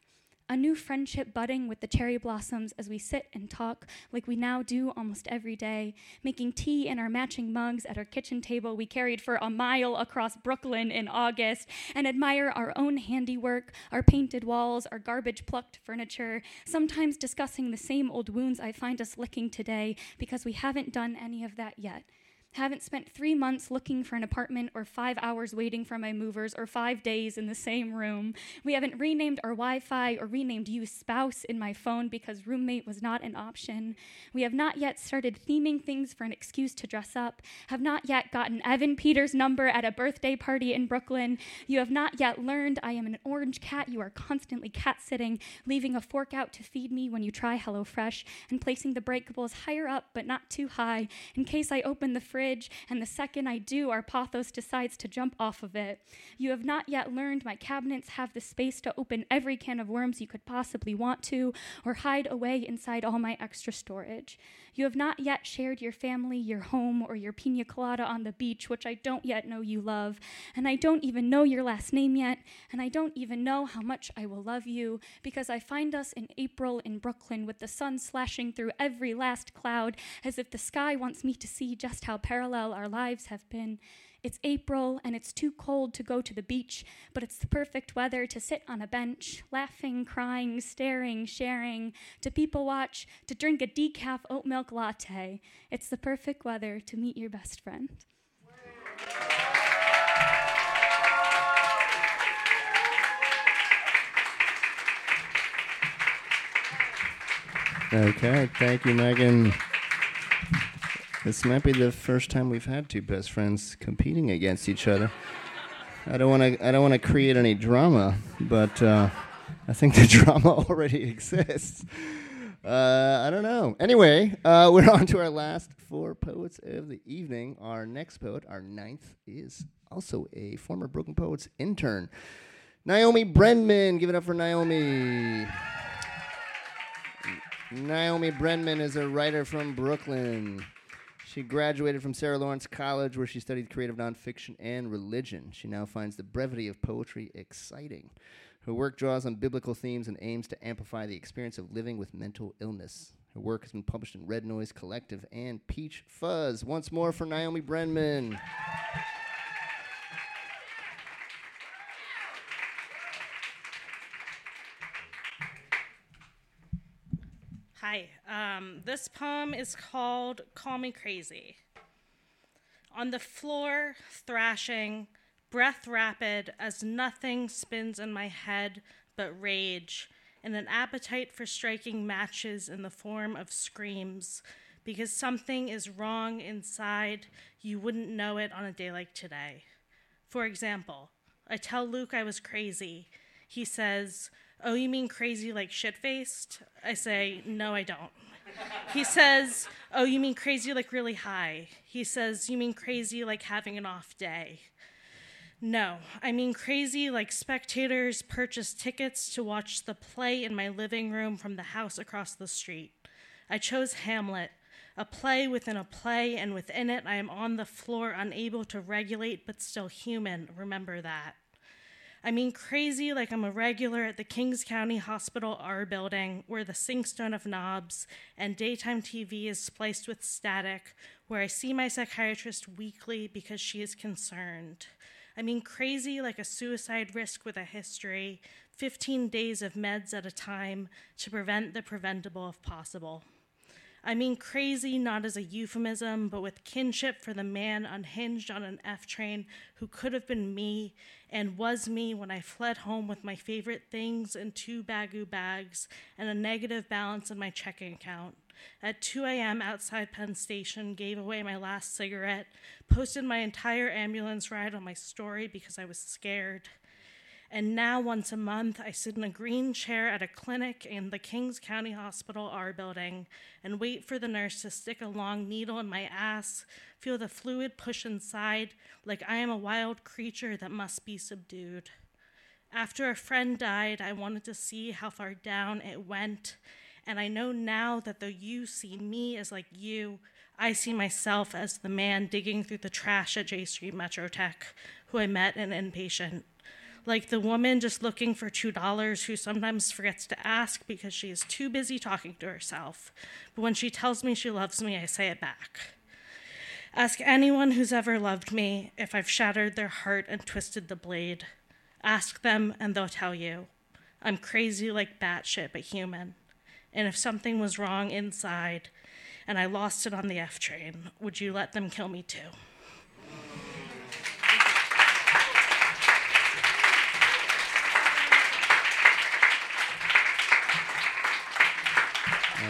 a new friendship budding with the cherry blossoms as we sit and talk like we now do almost every day, making tea in our matching mugs at our kitchen table we carried for a mile across Brooklyn in August, and admire our own handiwork, our painted walls, our garbage plucked furniture, sometimes discussing the same old wounds I find us licking today because we haven't done any of that yet haven't spent three months looking for an apartment or five hours waiting for my movers or five days in the same room. We haven't renamed our Wi Fi or renamed you spouse in my phone because roommate was not an option. We have not yet started theming things for an excuse to dress up, have not yet gotten Evan Peters' number at a birthday party in Brooklyn. You have not yet learned I am an orange cat you are constantly cat sitting, leaving a fork out to feed me when you try HelloFresh, and placing the breakables higher up but not too high in case I open the fridge fridge, and the second I do, our pothos decides to jump off of it. You have not yet learned my cabinets have the space to open every can of worms you could possibly want to, or hide away inside all my extra storage. You have not yet shared your family, your home, or your pina colada on the beach, which I don't yet know you love. And I don't even know your last name yet, and I don't even know how much I will love you, because I find us in April in Brooklyn with the sun slashing through every last cloud, as if the sky wants me to see just how parallel our lives have been. It's April and it's too cold to go to the beach, but it's the perfect weather to sit on a bench, laughing, crying, staring, sharing, to people watch, to drink a decaf oat milk latte. It's the perfect weather to meet your best friend. Okay, thank you, Megan. This might be the first time we've had two best friends competing against each other. I don't want to. I don't want to create any drama, but uh, I think the drama already exists. Uh, I don't know. Anyway, uh, we're on to our last four poets of the evening. Our next poet, our ninth, is also a former Brooklyn Poets intern, Naomi Brenman. Give it up for Naomi. Naomi Brenman is a writer from Brooklyn. She graduated from Sarah Lawrence College, where she studied creative nonfiction and religion. She now finds the brevity of poetry exciting. Her work draws on biblical themes and aims to amplify the experience of living with mental illness. Her work has been published in Red Noise Collective and Peach Fuzz. Once more for Naomi Brenman. Hi. Um, this poem is called Call Me Crazy. On the floor, thrashing, breath rapid as nothing spins in my head but rage and an appetite for striking matches in the form of screams because something is wrong inside, you wouldn't know it on a day like today. For example, I tell Luke I was crazy. He says, Oh, you mean crazy like shit faced? I say, No, I don't. He says, Oh, you mean crazy like really high? He says, You mean crazy like having an off day? No, I mean crazy like spectators purchase tickets to watch the play in my living room from the house across the street. I chose Hamlet, a play within a play, and within it I am on the floor, unable to regulate but still human. Remember that. I mean, crazy like I'm a regular at the Kings County Hospital R building, where the sinkstone of knobs and daytime TV is spliced with static, where I see my psychiatrist weekly because she is concerned. I mean, crazy like a suicide risk with a history, 15 days of meds at a time to prevent the preventable if possible. I mean crazy not as a euphemism, but with kinship for the man unhinged on an F train who could have been me and was me when I fled home with my favorite things in two Baggu bags and a negative balance in my checking account. At 2 a.m. outside Penn Station, gave away my last cigarette, posted my entire ambulance ride on my story because I was scared And now, once a month, I sit in a green chair at a clinic in the Kings County Hospital R building and wait for the nurse to stick a long needle in my ass, feel the fluid push inside like I am a wild creature that must be subdued. After a friend died, I wanted to see how far down it went. And I know now that though you see me as like you, I see myself as the man digging through the trash at Jay Street Metro Tech, who I met in inpatient like the woman just looking for $2 who sometimes forgets to ask because she is too busy talking to herself. But when she tells me she loves me, I say it back. Ask anyone who's ever loved me if I've shattered their heart and twisted the blade. Ask them, and they'll tell you. I'm crazy like batshit, but human. And if something was wrong inside and I lost it on the F train, would you let them kill me too?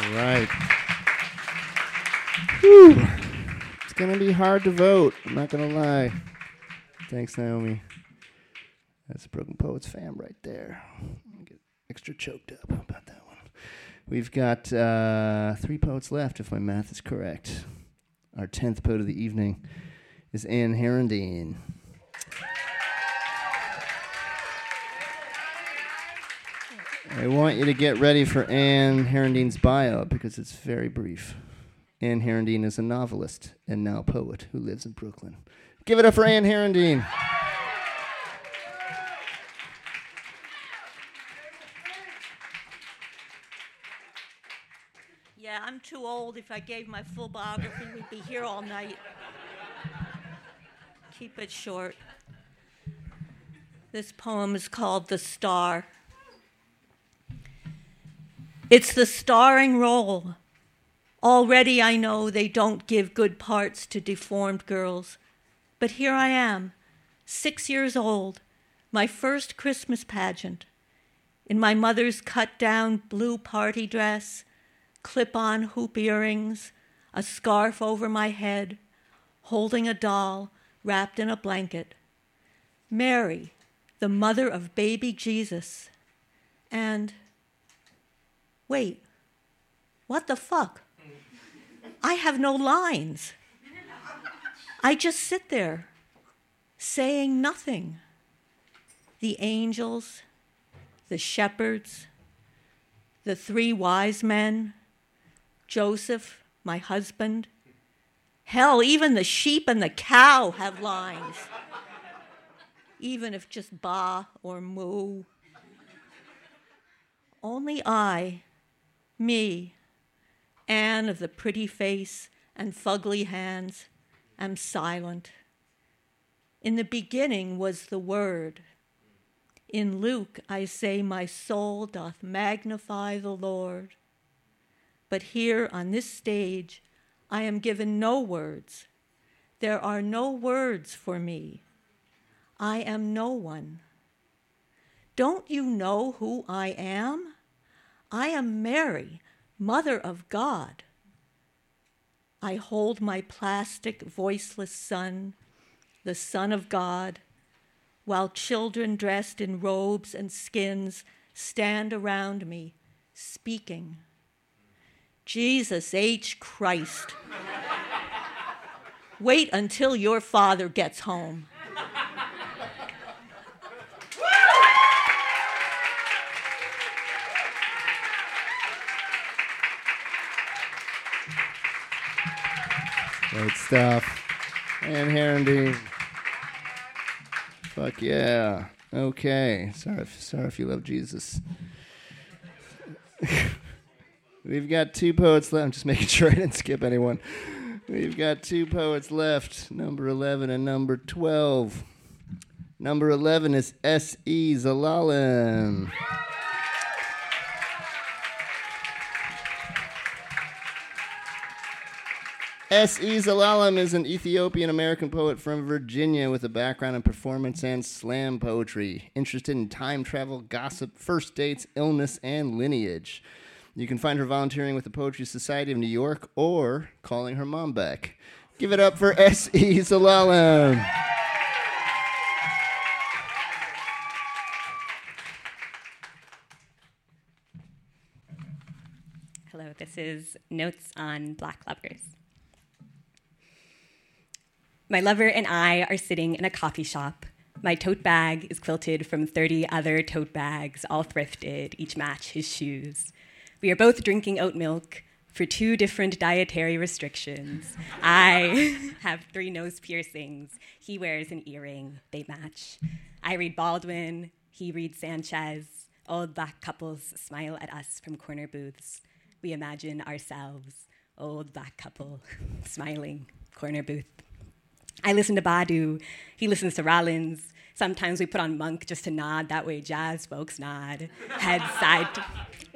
All right. Whew. It's going to be hard to vote. I'm not going to lie. Thanks, Naomi. That's Brooklyn Poets fam right there. Get extra choked up about that one. We've got uh, three poets left, if my math is correct. Our 10th poet of the evening is Anne Herendeen. I want you to get ready for Anne Herendeen's bio because it's very brief. Anne Herendeen is a novelist and now poet who lives in Brooklyn. Give it up for Anne Herendeen. Yeah, I'm too old. If I gave my full biography, we'd be here all night. Keep it short. This poem is called The Star. It's the starring role. Already I know they don't give good parts to deformed girls. But here I am, six years old, my first Christmas pageant, in my mother's cut down blue party dress, clip on hoop earrings, a scarf over my head, holding a doll wrapped in a blanket. Mary, the mother of baby Jesus, and wait, what the fuck? I have no lines. I just sit there saying nothing. The angels, the shepherds, the three wise men, Joseph, my husband. Hell, even the sheep and the cow have lines. Even if just ba or moo. Only I, me, Anne of the pretty face and fugly hands, am silent. In the beginning was the Word. In Luke, I say, My soul doth magnify the Lord. But here on this stage, I am given no words. There are no words for me. I am no one. Don't you know who I am? I am Mary, Mother of God. I hold my plastic, voiceless son, the Son of God, while children dressed in robes and skins stand around me, speaking. Jesus H. Christ. Wait until your father gets home. Great stuff. Anne Herendeen. Fuck yeah. Okay. Sorry if, sorry if you love Jesus. We've got two poets left. I'm just making sure I didn't skip anyone. We've got two poets left, number 11 and number 12. Number 11 is S.E. Zelalem. S.E. Zelalem is an Ethiopian American poet from Virginia with a background in performance and slam poetry, interested in time travel, gossip, first dates, illness, and lineage. You can find her volunteering with the Poetry Society of New York or calling her mom back. Give it up for S.E. Zelalem. Hello, this is Notes on Black Lovers. My lover and I are sitting in a coffee shop. My tote bag is quilted from 30 other tote bags, all thrifted, each match his shoes. We are both drinking oat milk for two different dietary restrictions. I have three nose piercings. He wears an earring. They match. I read Baldwin. He reads Sanchez. Old black couples smile at us from corner booths. We imagine ourselves, old black couple, smiling, corner booth. I listen to Badu. He listens to Rollins. Sometimes we put on Monk just to nod. That way, jazz folks nod, head side, to,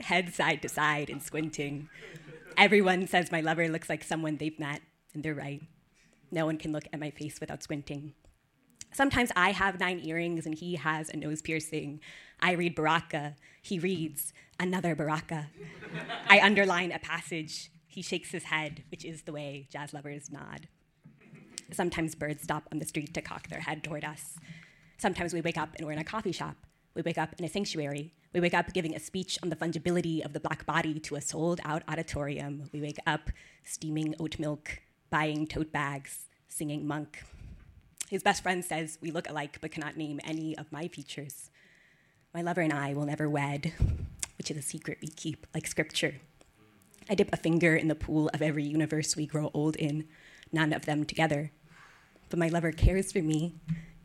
head side to side, and squinting. Everyone says my lover looks like someone they've met, and they're right. No one can look at my face without squinting. Sometimes I have nine earrings and he has a nose piercing. I read Baraka. He reads another Baraka. I underline a passage. He shakes his head, which is the way jazz lovers nod. Sometimes birds stop on the street to cock their head toward us. Sometimes we wake up and we're in a coffee shop. We wake up in a sanctuary. We wake up giving a speech on the fungibility of the black body to a sold out auditorium. We wake up steaming oat milk, buying tote bags, singing monk. His best friend says we look alike but cannot name any of my features. My lover and I will never wed, which is a secret we keep like scripture. I dip a finger in the pool of every universe we grow old in, none of them together. But my lover cares for me.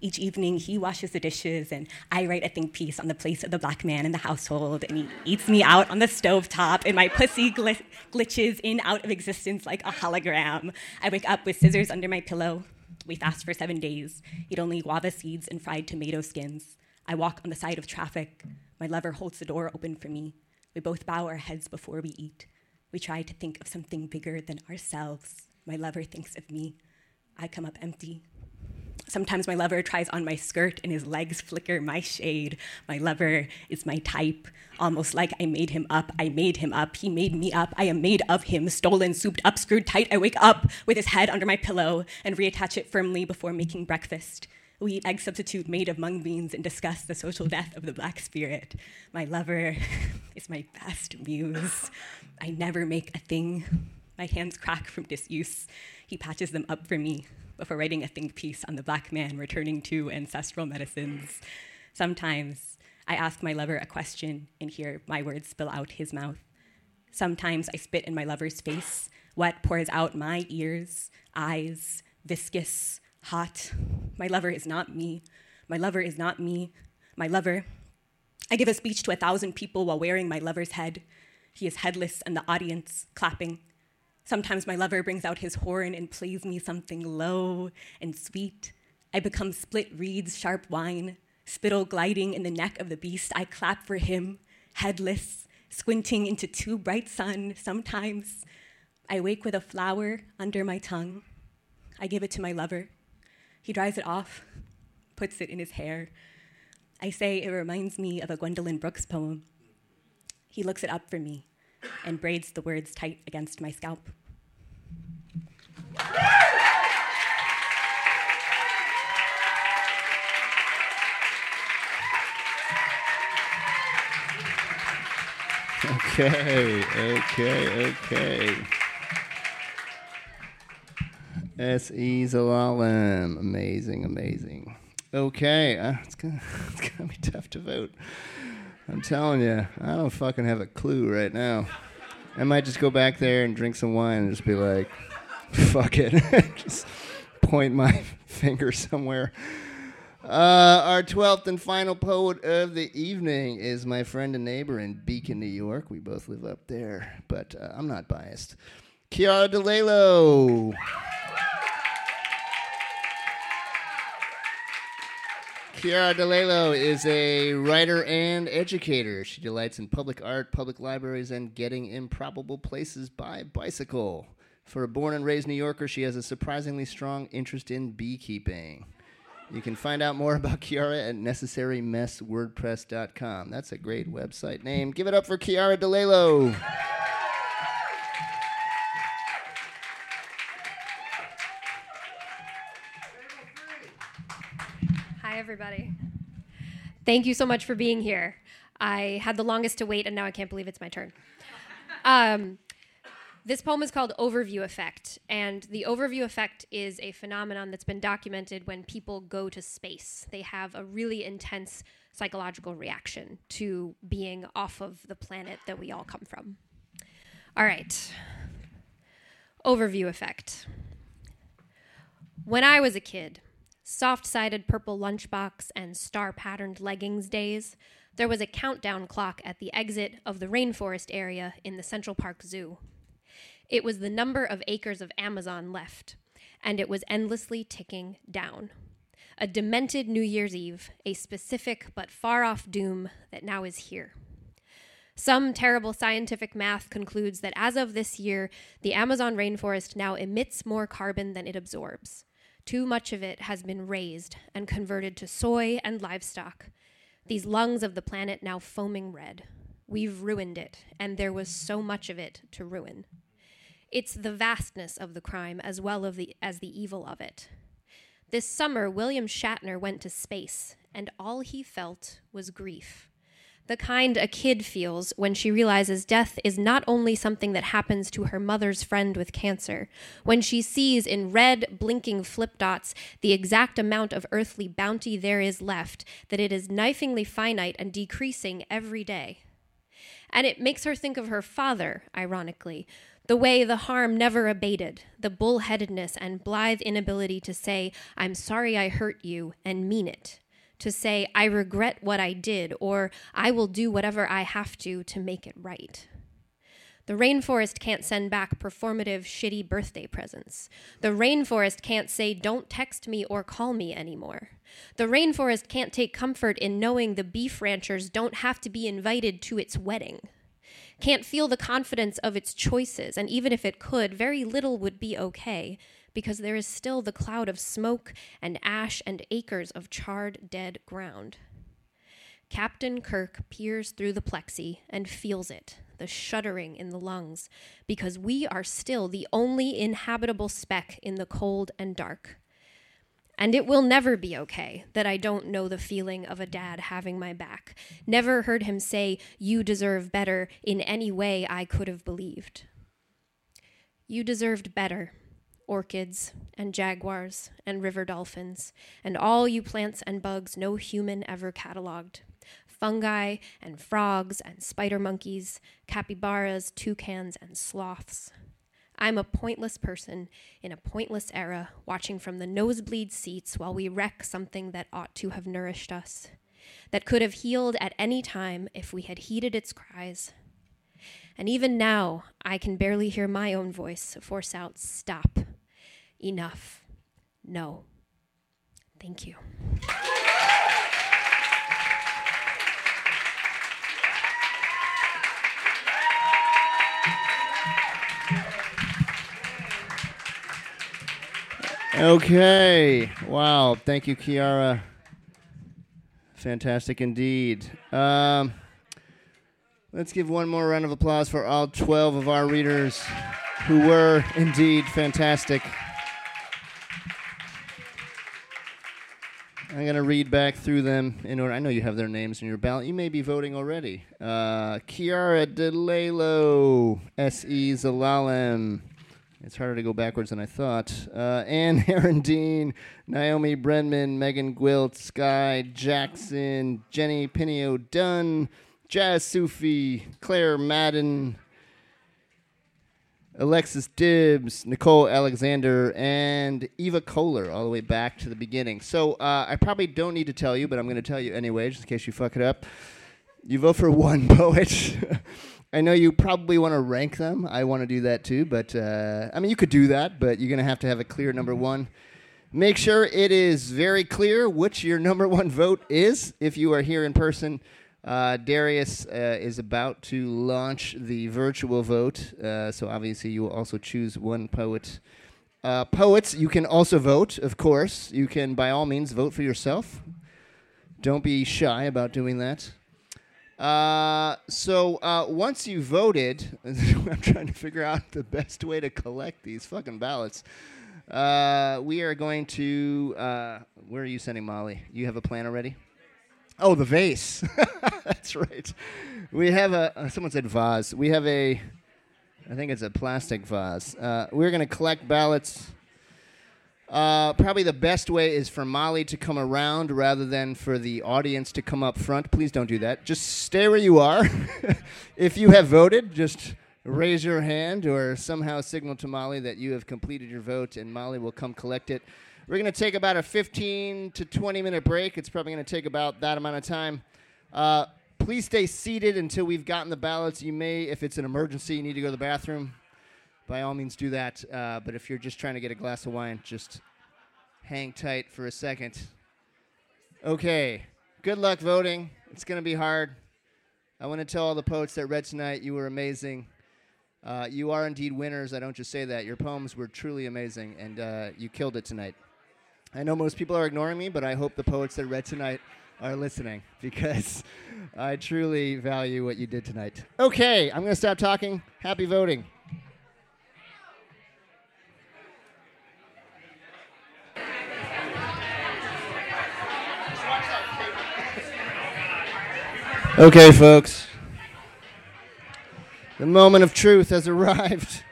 Each evening, he washes the dishes, and I write a think piece on the place of the black man in the household, and he eats me out on the stove top, and my pussy gl- glitches in out of existence like a hologram. I wake up with scissors under my pillow. We fast for seven days, eat only guava seeds and fried tomato skins. I walk on the side of traffic. My lover holds the door open for me. We both bow our heads before we eat. We try to think of something bigger than ourselves. My lover thinks of me. I come up empty. Sometimes my lover tries on my skirt and his legs flicker my shade. My lover is my type, almost like I made him up. I made him up. He made me up. I am made of him, stolen, souped up, screwed tight. I wake up with his head under my pillow and reattach it firmly before making breakfast. We eat egg substitute made of mung beans and discuss the social death of the black spirit. My lover is my best muse. I never make a thing. My hands crack from disuse. He patches them up for me before writing a think piece on the black man returning to ancestral medicines. Sometimes I ask my lover a question and hear my words spill out his mouth. Sometimes I spit in my lover's face. Wet pours out my ears, eyes, viscous, hot. My lover is not me. My lover is not me. My lover. I give a speech to a thousand people while wearing my lover's head. He is headless and the audience clapping. Sometimes my lover brings out his horn and plays me something low and sweet. I become split reeds, sharp wine, spittle gliding in the neck of the beast. I clap for him, headless, squinting into too bright sun. Sometimes I wake with a flower under my tongue. I give it to my lover. He dries it off, puts it in his hair. I say it reminds me of a Gwendolyn Brooks poem. He looks it up for me and braids the words tight against my scalp. Okay, okay, okay. S.E. Zelalem. Amazing, amazing. Okay, uh, it's, gonna, it's gonna be tough to vote. I'm telling you, I don't fucking have a clue right now. I might just go back there and drink some wine and just be like, fuck it. just point my finger somewhere. Uh, our 12th and final poet of the evening is my friend and neighbor in Beacon, New York. We both live up there, but uh, I'm not biased. Chiara DeLelo. Chiara DeLelo is a writer and educator. She delights in public art, public libraries, and getting improbable places by bicycle. For a born and raised New Yorker, she has a surprisingly strong interest in beekeeping. You can find out more about Chiara at necessarymesswordpress.com. That's a great website name. Give it up for Chiara DeLelo. Thank you so much for being here. I had the longest to wait, and now I can't believe it's my turn. Um, This poem is called Overview Effect, and the overview effect is a phenomenon that's been documented when people go to space. They have a really intense psychological reaction to being off of the planet that we all come from. All right. Overview effect. When I was a kid, soft sided purple lunchbox and star patterned leggings days, there was a countdown clock at the exit of the rainforest area in the Central Park Zoo. It was the number of acres of Amazon left, and it was endlessly ticking down. A demented New Year's Eve, a specific but far off doom that now is here. Some terrible scientific math concludes that as of this year, the Amazon rainforest now emits more carbon than it absorbs. Too much of it has been raised and converted to soy and livestock. These lungs of the planet now foaming red. We've ruined it, and there was so much of it to ruin. It's the vastness of the crime as well of the, as the evil of it. This summer, William Shatner went to space, and all he felt was grief the kind a kid feels when she realizes death is not only something that happens to her mother's friend with cancer, when she sees in red, blinking flip dots the exact amount of earthly bounty there is left, that it is knifingly finite and decreasing every day. And it makes her think of her father, ironically, the way the harm never abated, the bullheadedness and blithe inability to say, I'm sorry I hurt you, and mean it to say, I regret what I did, or I will do whatever I have to to make it right. The rainforest can't send back performative, shitty birthday presents. The rainforest can't say, don't text me or call me anymore. The rainforest can't take comfort in knowing the beef ranchers don't have to be invited to its wedding. Can't feel the confidence of its choices, and even if it could, very little would be okay because there is still the cloud of smoke and ash and acres of charred dead ground. Captain Kirk peers through the plexi and feels it, the shuddering in the lungs, because we are still the only inhabitable speck in the cold and dark. And it will never be okay that I don't know the feeling of a dad having my back. Never heard him say, You deserve better in any way I could have believed. You deserved better, orchids and jaguars and river dolphins, and all you plants and bugs no human ever cataloged. Fungi and frogs and spider monkeys, capybaras, toucans, and sloths. I'm a pointless person in a pointless era, watching from the nosebleed seats while we wreck something that ought to have nourished us, that could have healed at any time if we had heeded its cries. And even now, I can barely hear my own voice force out, Stop enough. No. Thank you. Okay. Wow. Thank you, Chiara. Fantastic indeed. Um, let's give one more round of applause for all 12 of our readers who were indeed fantastic. I'm going to read back through them in order. I know you have their names in your ballot. You may be voting already. Uh, Chiara DeLelo, S.E. Zelalem. It's harder to go backwards than I thought. Uh, Anne Herendeen, Naomi Brenman, Megan Gwilt, Sky Jackson, Jenny Pinio Dunn, Jazz Sufi, Claire Madden, Alexis Dibbs, Nicole Alexander, and Eva Kohler, all the way back to the beginning. So uh, I probably don't need to tell you, but I'm going to tell you anyway, just in case you fuck it up. You vote for one poet. I know you probably want to rank them. I want to do that too, but uh, I mean, you could do that, but you're going to have to have a clear number one. Make sure it is very clear which your number one vote is if you are here in person. Uh, Darius uh, is about to launch the virtual vote, uh, so obviously you will also choose one poet. Uh, poets, you can also vote, of course. You can, by all means, vote for yourself. Don't be shy about doing that. Uh, so uh, once you voted, I'm trying to figure out the best way to collect these fucking ballots. we are going to. where are you sending Molly? You have a plan already? Oh, the vase. That's right. We have a. Uh, someone said vase. We have a I think it's a plastic vase. Uh, we're going to collect ballots. Uh, probably the best way is for Molly to come around rather than for the audience to come up front. Please don't do that. Just stay where you are. if you have voted, just raise your hand or somehow signal to Molly that you have completed your vote, and Molly will come collect it. We're going to take about a 15 to 20 minute break. It's probably going to take about that amount of time. Uh, please stay seated until we've gotten the ballots. You may, if it's an emergency, you need to go to the bathroom, by all means do that. Uh, but if you're just trying to get a glass of wine, just hang tight for a second. Okay, good luck voting. It's going to be hard. I want to tell all the poets that read tonight you were amazing. Uh, you are indeed winners. I don't just say that. Your poems were truly amazing, and uh, you killed it tonight. I know most people are ignoring me, but I hope the poets that read tonight are listening because I truly value what you did tonight. Okay, I'm going to stop talking. Happy voting. Okay, folks. The moment of truth has arrived.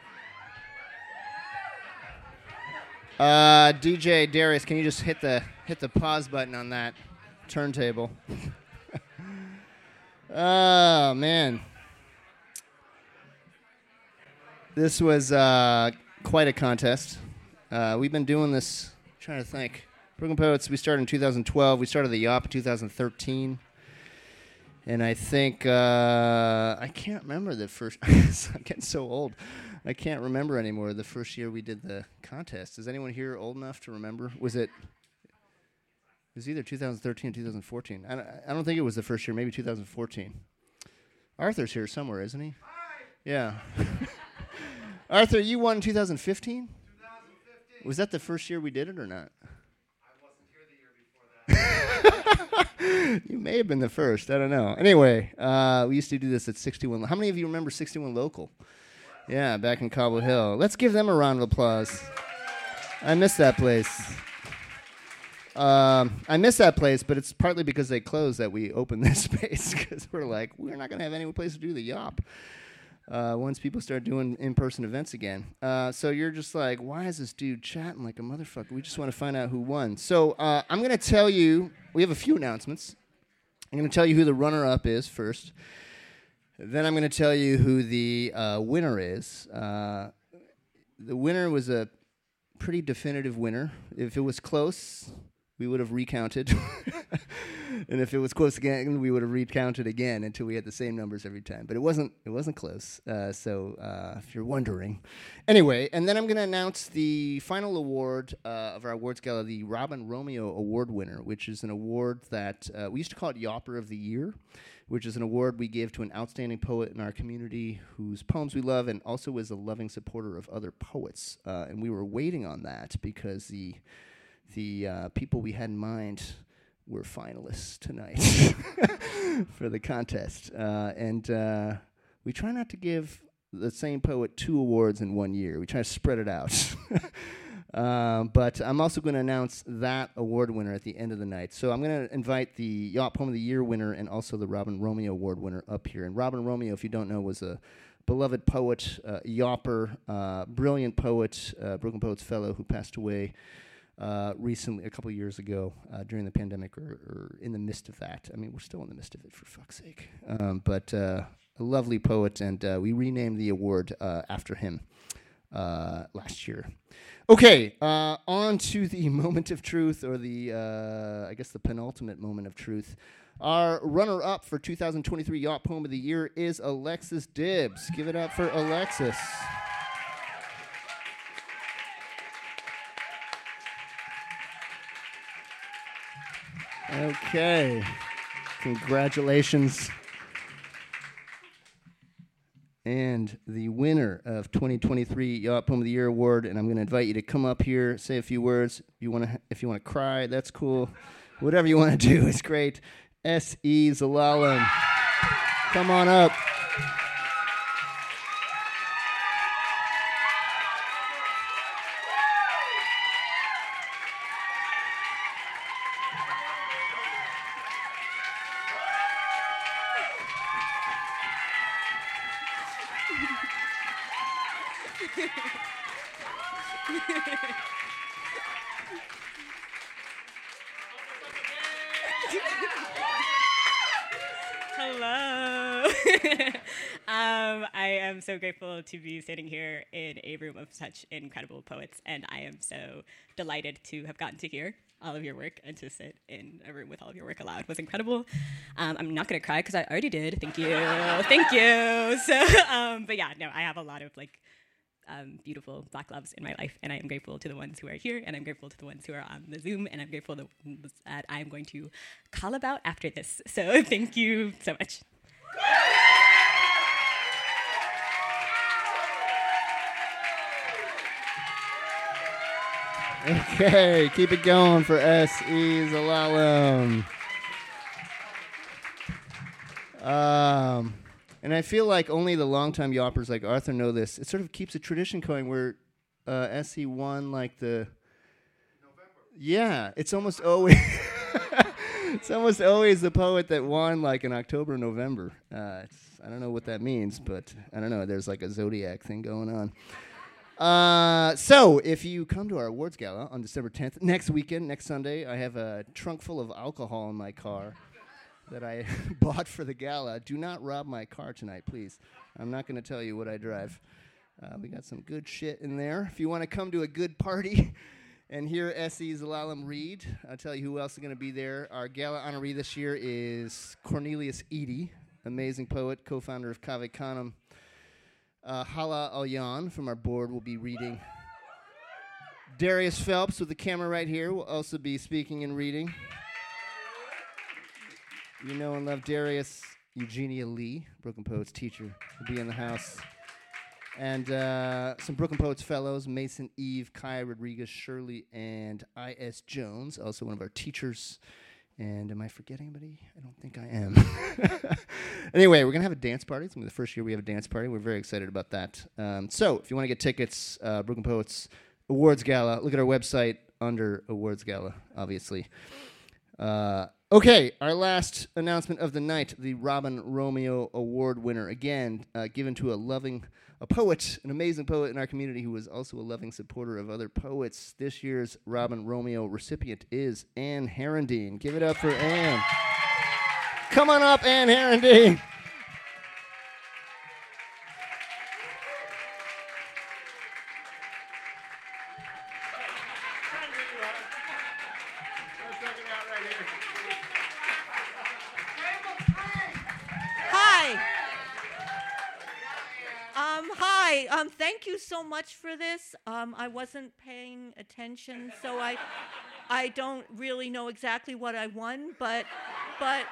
Uh, DJ Darius, can you just hit the hit the pause button on that turntable? oh man, this was uh, quite a contest. Uh, we've been doing this. I'm trying to think. Brooklyn Poets. We started in 2012. We started the Yawp in 2013 and I think uh, I can't remember the first. I'm getting so old. I can't remember anymore. The first year we did the contest. Is anyone here old enough to remember? Was it? It was either 2013 or 2014. I don't, I don't think it was the first year. Maybe 2014. Arthur's here somewhere, isn't he? Yeah. Arthur, you won 2015? 2015. Was that the first year we did it or not? I wasn't here the year before that. You may have been the first. I don't know. Anyway, uh, we used to do this at 61. How many of you remember 61 Local? Yeah, back in Cobble Hill. Let's give them a round of applause. I miss that place. Um, I miss that place, but it's partly because they closed that we opened this space because we're like, we're not going to have any place to do the Yawp uh, once people start doing in-person events again. Uh, so you're just like, why is this dude chatting like a motherfucker? We just want to find out who won. So uh, I'm going to tell you. We have a few announcements. I'm going to tell you who the runner-up is first. Then I'm going to tell you who the uh, winner is. Uh, the winner was a pretty definitive winner. If it was close, we would have recounted. and if it was close again, we would have recounted again until we had the same numbers every time. But it wasn't. It wasn't close. Uh, so uh, if you're wondering, anyway, and then I'm going to announce the final award uh, of our awards gala, the Robin Romeo Award winner, which is an award that uh, we used to call it Yawper of the Year. Which is an award we give to an outstanding poet in our community whose poems we love and also is a loving supporter of other poets. Uh, and we were waiting on that because the the uh, people we had in mind were finalists tonight for the contest. Uh, and uh, we try not to give the same poet two awards in one year. We try to spread it out. Um, but I'm also going to announce that award winner at the end of the night. So I'm going to invite the Yawp Poem of the Year winner and also the Robin Romeo Award winner up here. And Robin Romeo, if you don't know, was a beloved poet, uh, uh, brilliant poet, uh, Brooklyn Poets Fellow who passed away uh, recently, a couple years ago, uh, during the pandemic, or, or, in the midst of that. I mean, we're still in the midst of it, for fuck's sake. Um, but uh, a lovely poet, and we renamed the award after him uh, last year. Okay, on to the moment of truth, or the, I guess, the penultimate moment of truth. Our runner up for 2023 Yawp Poem of the Year is Alexis Dibbs. Give it up for Alexis. Okay. Congratulations. And the winner of 2023 Yawp Poem of the Year award, and I'm going to invite you to come up here, say a few words. If you want to, if you want to cry, that's cool. Whatever you want to do is great. S. E. Zelalem, come on up. um, I am so grateful to be sitting here in a room of such incredible poets, and I am so delighted to have gotten to hear all of your work and to sit in a room with all of your work aloud was incredible. Um, I'm not gonna cry because I already did. Thank you, thank you. So, um, but yeah, no, I have a lot of like um, beautiful black loves in my life, and I am grateful to the ones who are here, and I'm grateful to the ones who are on the Zoom, and I'm grateful that I am going to call about after this. So thank you so much. Okay, keep it going for S.E. Zelalem. Um, and I feel like only the longtime Yawpers like Arthur know this. It sort of keeps a tradition going where uh, SE won like the. November. Yeah, it's almost always. it's almost always the poet that won like in October, November. Uh, I don't know what that means, but I don't know. There's like a zodiac thing going on. Uh, so, if you come to our awards gala on December 10th, next weekend, next Sunday, I have a trunk full of alcohol in my car that I bought for the gala. Do not rob my car tonight, please. I'm not going to tell you what I drive. Uh, we got some good shit in there. If you want to come to a good party and hear S.E. Zelalem read, I'll tell you who else is going to be there. Our gala honoree this year is Cornelius Eady, amazing poet, co founder of Cave Canem. Uh, Hala Alyan from our board will be reading. Darius Phelps with the camera right here will also be speaking and reading. You know and love Darius Eugenia Leigh, Brooklyn Poets teacher, will be in the house. And uh, some Brooklyn Poets fellows, Mason Eve, Kai Rodriguez, Shirley, and I.S. Jones, also one of our teachers. And am I forgetting anybody? I don't think I am. anyway, we're going to have a dance party. It's going to be the first year we have a dance party. We're very excited about that. Um, so if you want to get tickets, uh, Brooklyn Poets Awards Gala, look at our website under Awards Gala, obviously. Uh, okay, our last announcement of the night the Robin Romeo Award winner. Again, uh, given to a loving, a poet, an amazing poet in our community who is also a loving supporter of other poets. This year's Robin Romeo recipient is Anne Herendeen. Give it up for Anne. Come on up, Anne Herendeen. So much for this. Um, I wasn't paying attention, so I, I don't really know exactly what I won, but, but,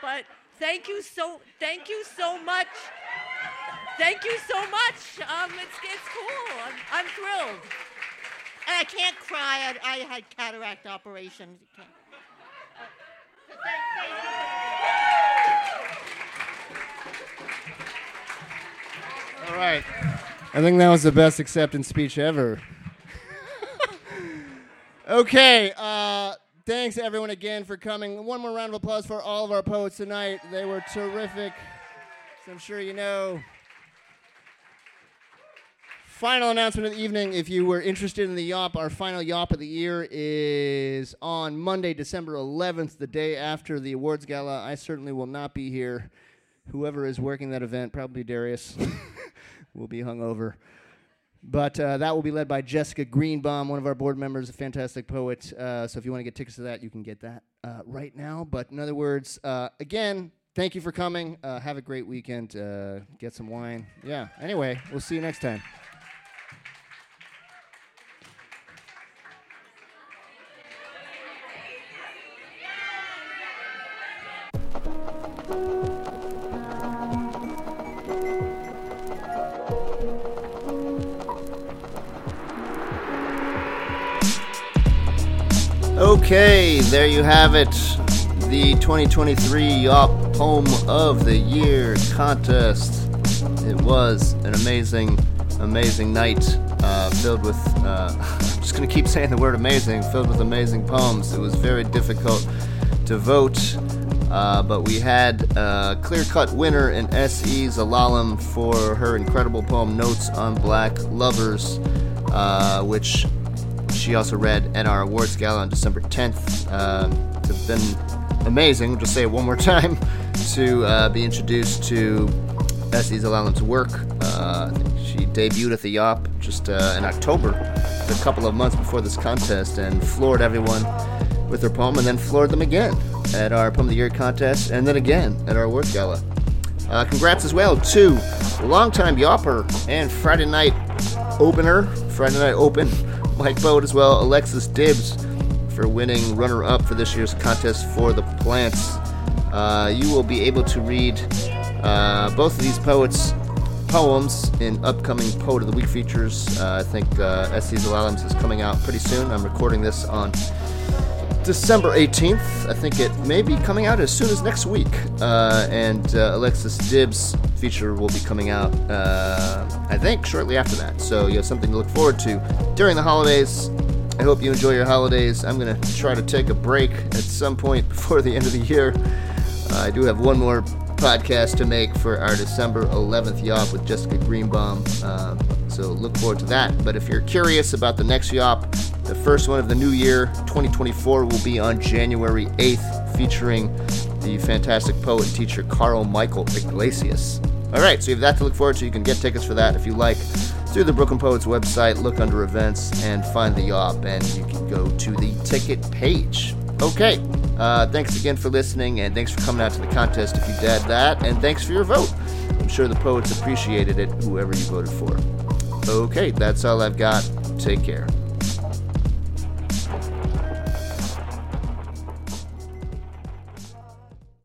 but thank you so, thank you so much. Thank you so much. Um, it's, it's cool. I'm, I'm thrilled. And I can't cry. I, I had cataract operations. Can't- All right. I think that was the best acceptance speech ever. okay. Uh, thanks, everyone, again for coming. One more round of applause for all of our poets tonight. They were terrific. As I'm sure you know. Final announcement of the evening. If you were interested in the Yawp, our final Yawp of the year is on Monday, December 11th, the day after the awards gala. I certainly will not be here. Whoever is working that event, probably Darius, will be hungover. But uh, that will be led by Jessica Greenbaum, one of our board members, a fantastic poet. Uh, so if you want to get tickets to that, you can get that uh, right now. But in other words, uh, again, thank you for coming. Uh, have a great weekend. Uh, get some wine. Yeah. Anyway, we'll see you next time. Okay, there you have it. The 2023 Yawp Poem of the Year contest. It was an amazing, amazing night uh, filled with, uh, I'm just going to keep saying the word amazing, filled with amazing poems. It was very difficult to vote, uh, but we had a clear cut winner in S.E. Zelalem for her incredible poem Notes on Black Lovers, uh, which she also read at our awards gala on December 10th. Uh, it's been amazing. Just say it one more time. to uh, be introduced to S.E. Zelalem's work. Uh, she debuted at the Yawp just uh, in October, a couple of months before this contest, and floored everyone with her poem, and then floored them again at our Poem of the Year contest, and then again at our awards gala. Uh, congrats as well to longtime Yawper and Friday night opener, Friday night open, Mike Boat as well, Alexis Dibbs for winning runner up for this year's contest for the plants. Uh, you will be able to read uh, both of these poets' poems in upcoming Poet of the Week features. Uh, I think uh, S.E. Zelalem's is coming out pretty soon. I'm recording this on December 18th. I think it may be coming out as soon as next week. Uh, and uh, Alexis Dibbs feature will be coming out, uh, I think, shortly after that. So you have something to look forward to during the holidays. I hope you enjoy your holidays. I'm going to try to take a break at some point before the end of the year. Uh, I do have one more podcast to make for our December 11th Yawp with Jessica Greenbaum. Uh, so look forward to that. But if you're curious about the next Yawp, the first one of the new year, 2024, will be on January 8th, featuring the fantastic poet and teacher Carl Michael Iglesias. All right, so you have that to look forward to. You can get tickets for that if you like through the Brooklyn Poets website, look under events, and find the Yawp, and you can go to the ticket page. Okay, uh, thanks again for listening, and thanks for coming out to the contest if you did that, and thanks for your vote. I'm sure the poets appreciated it, whoever you voted for. Okay, that's all I've got. Take care.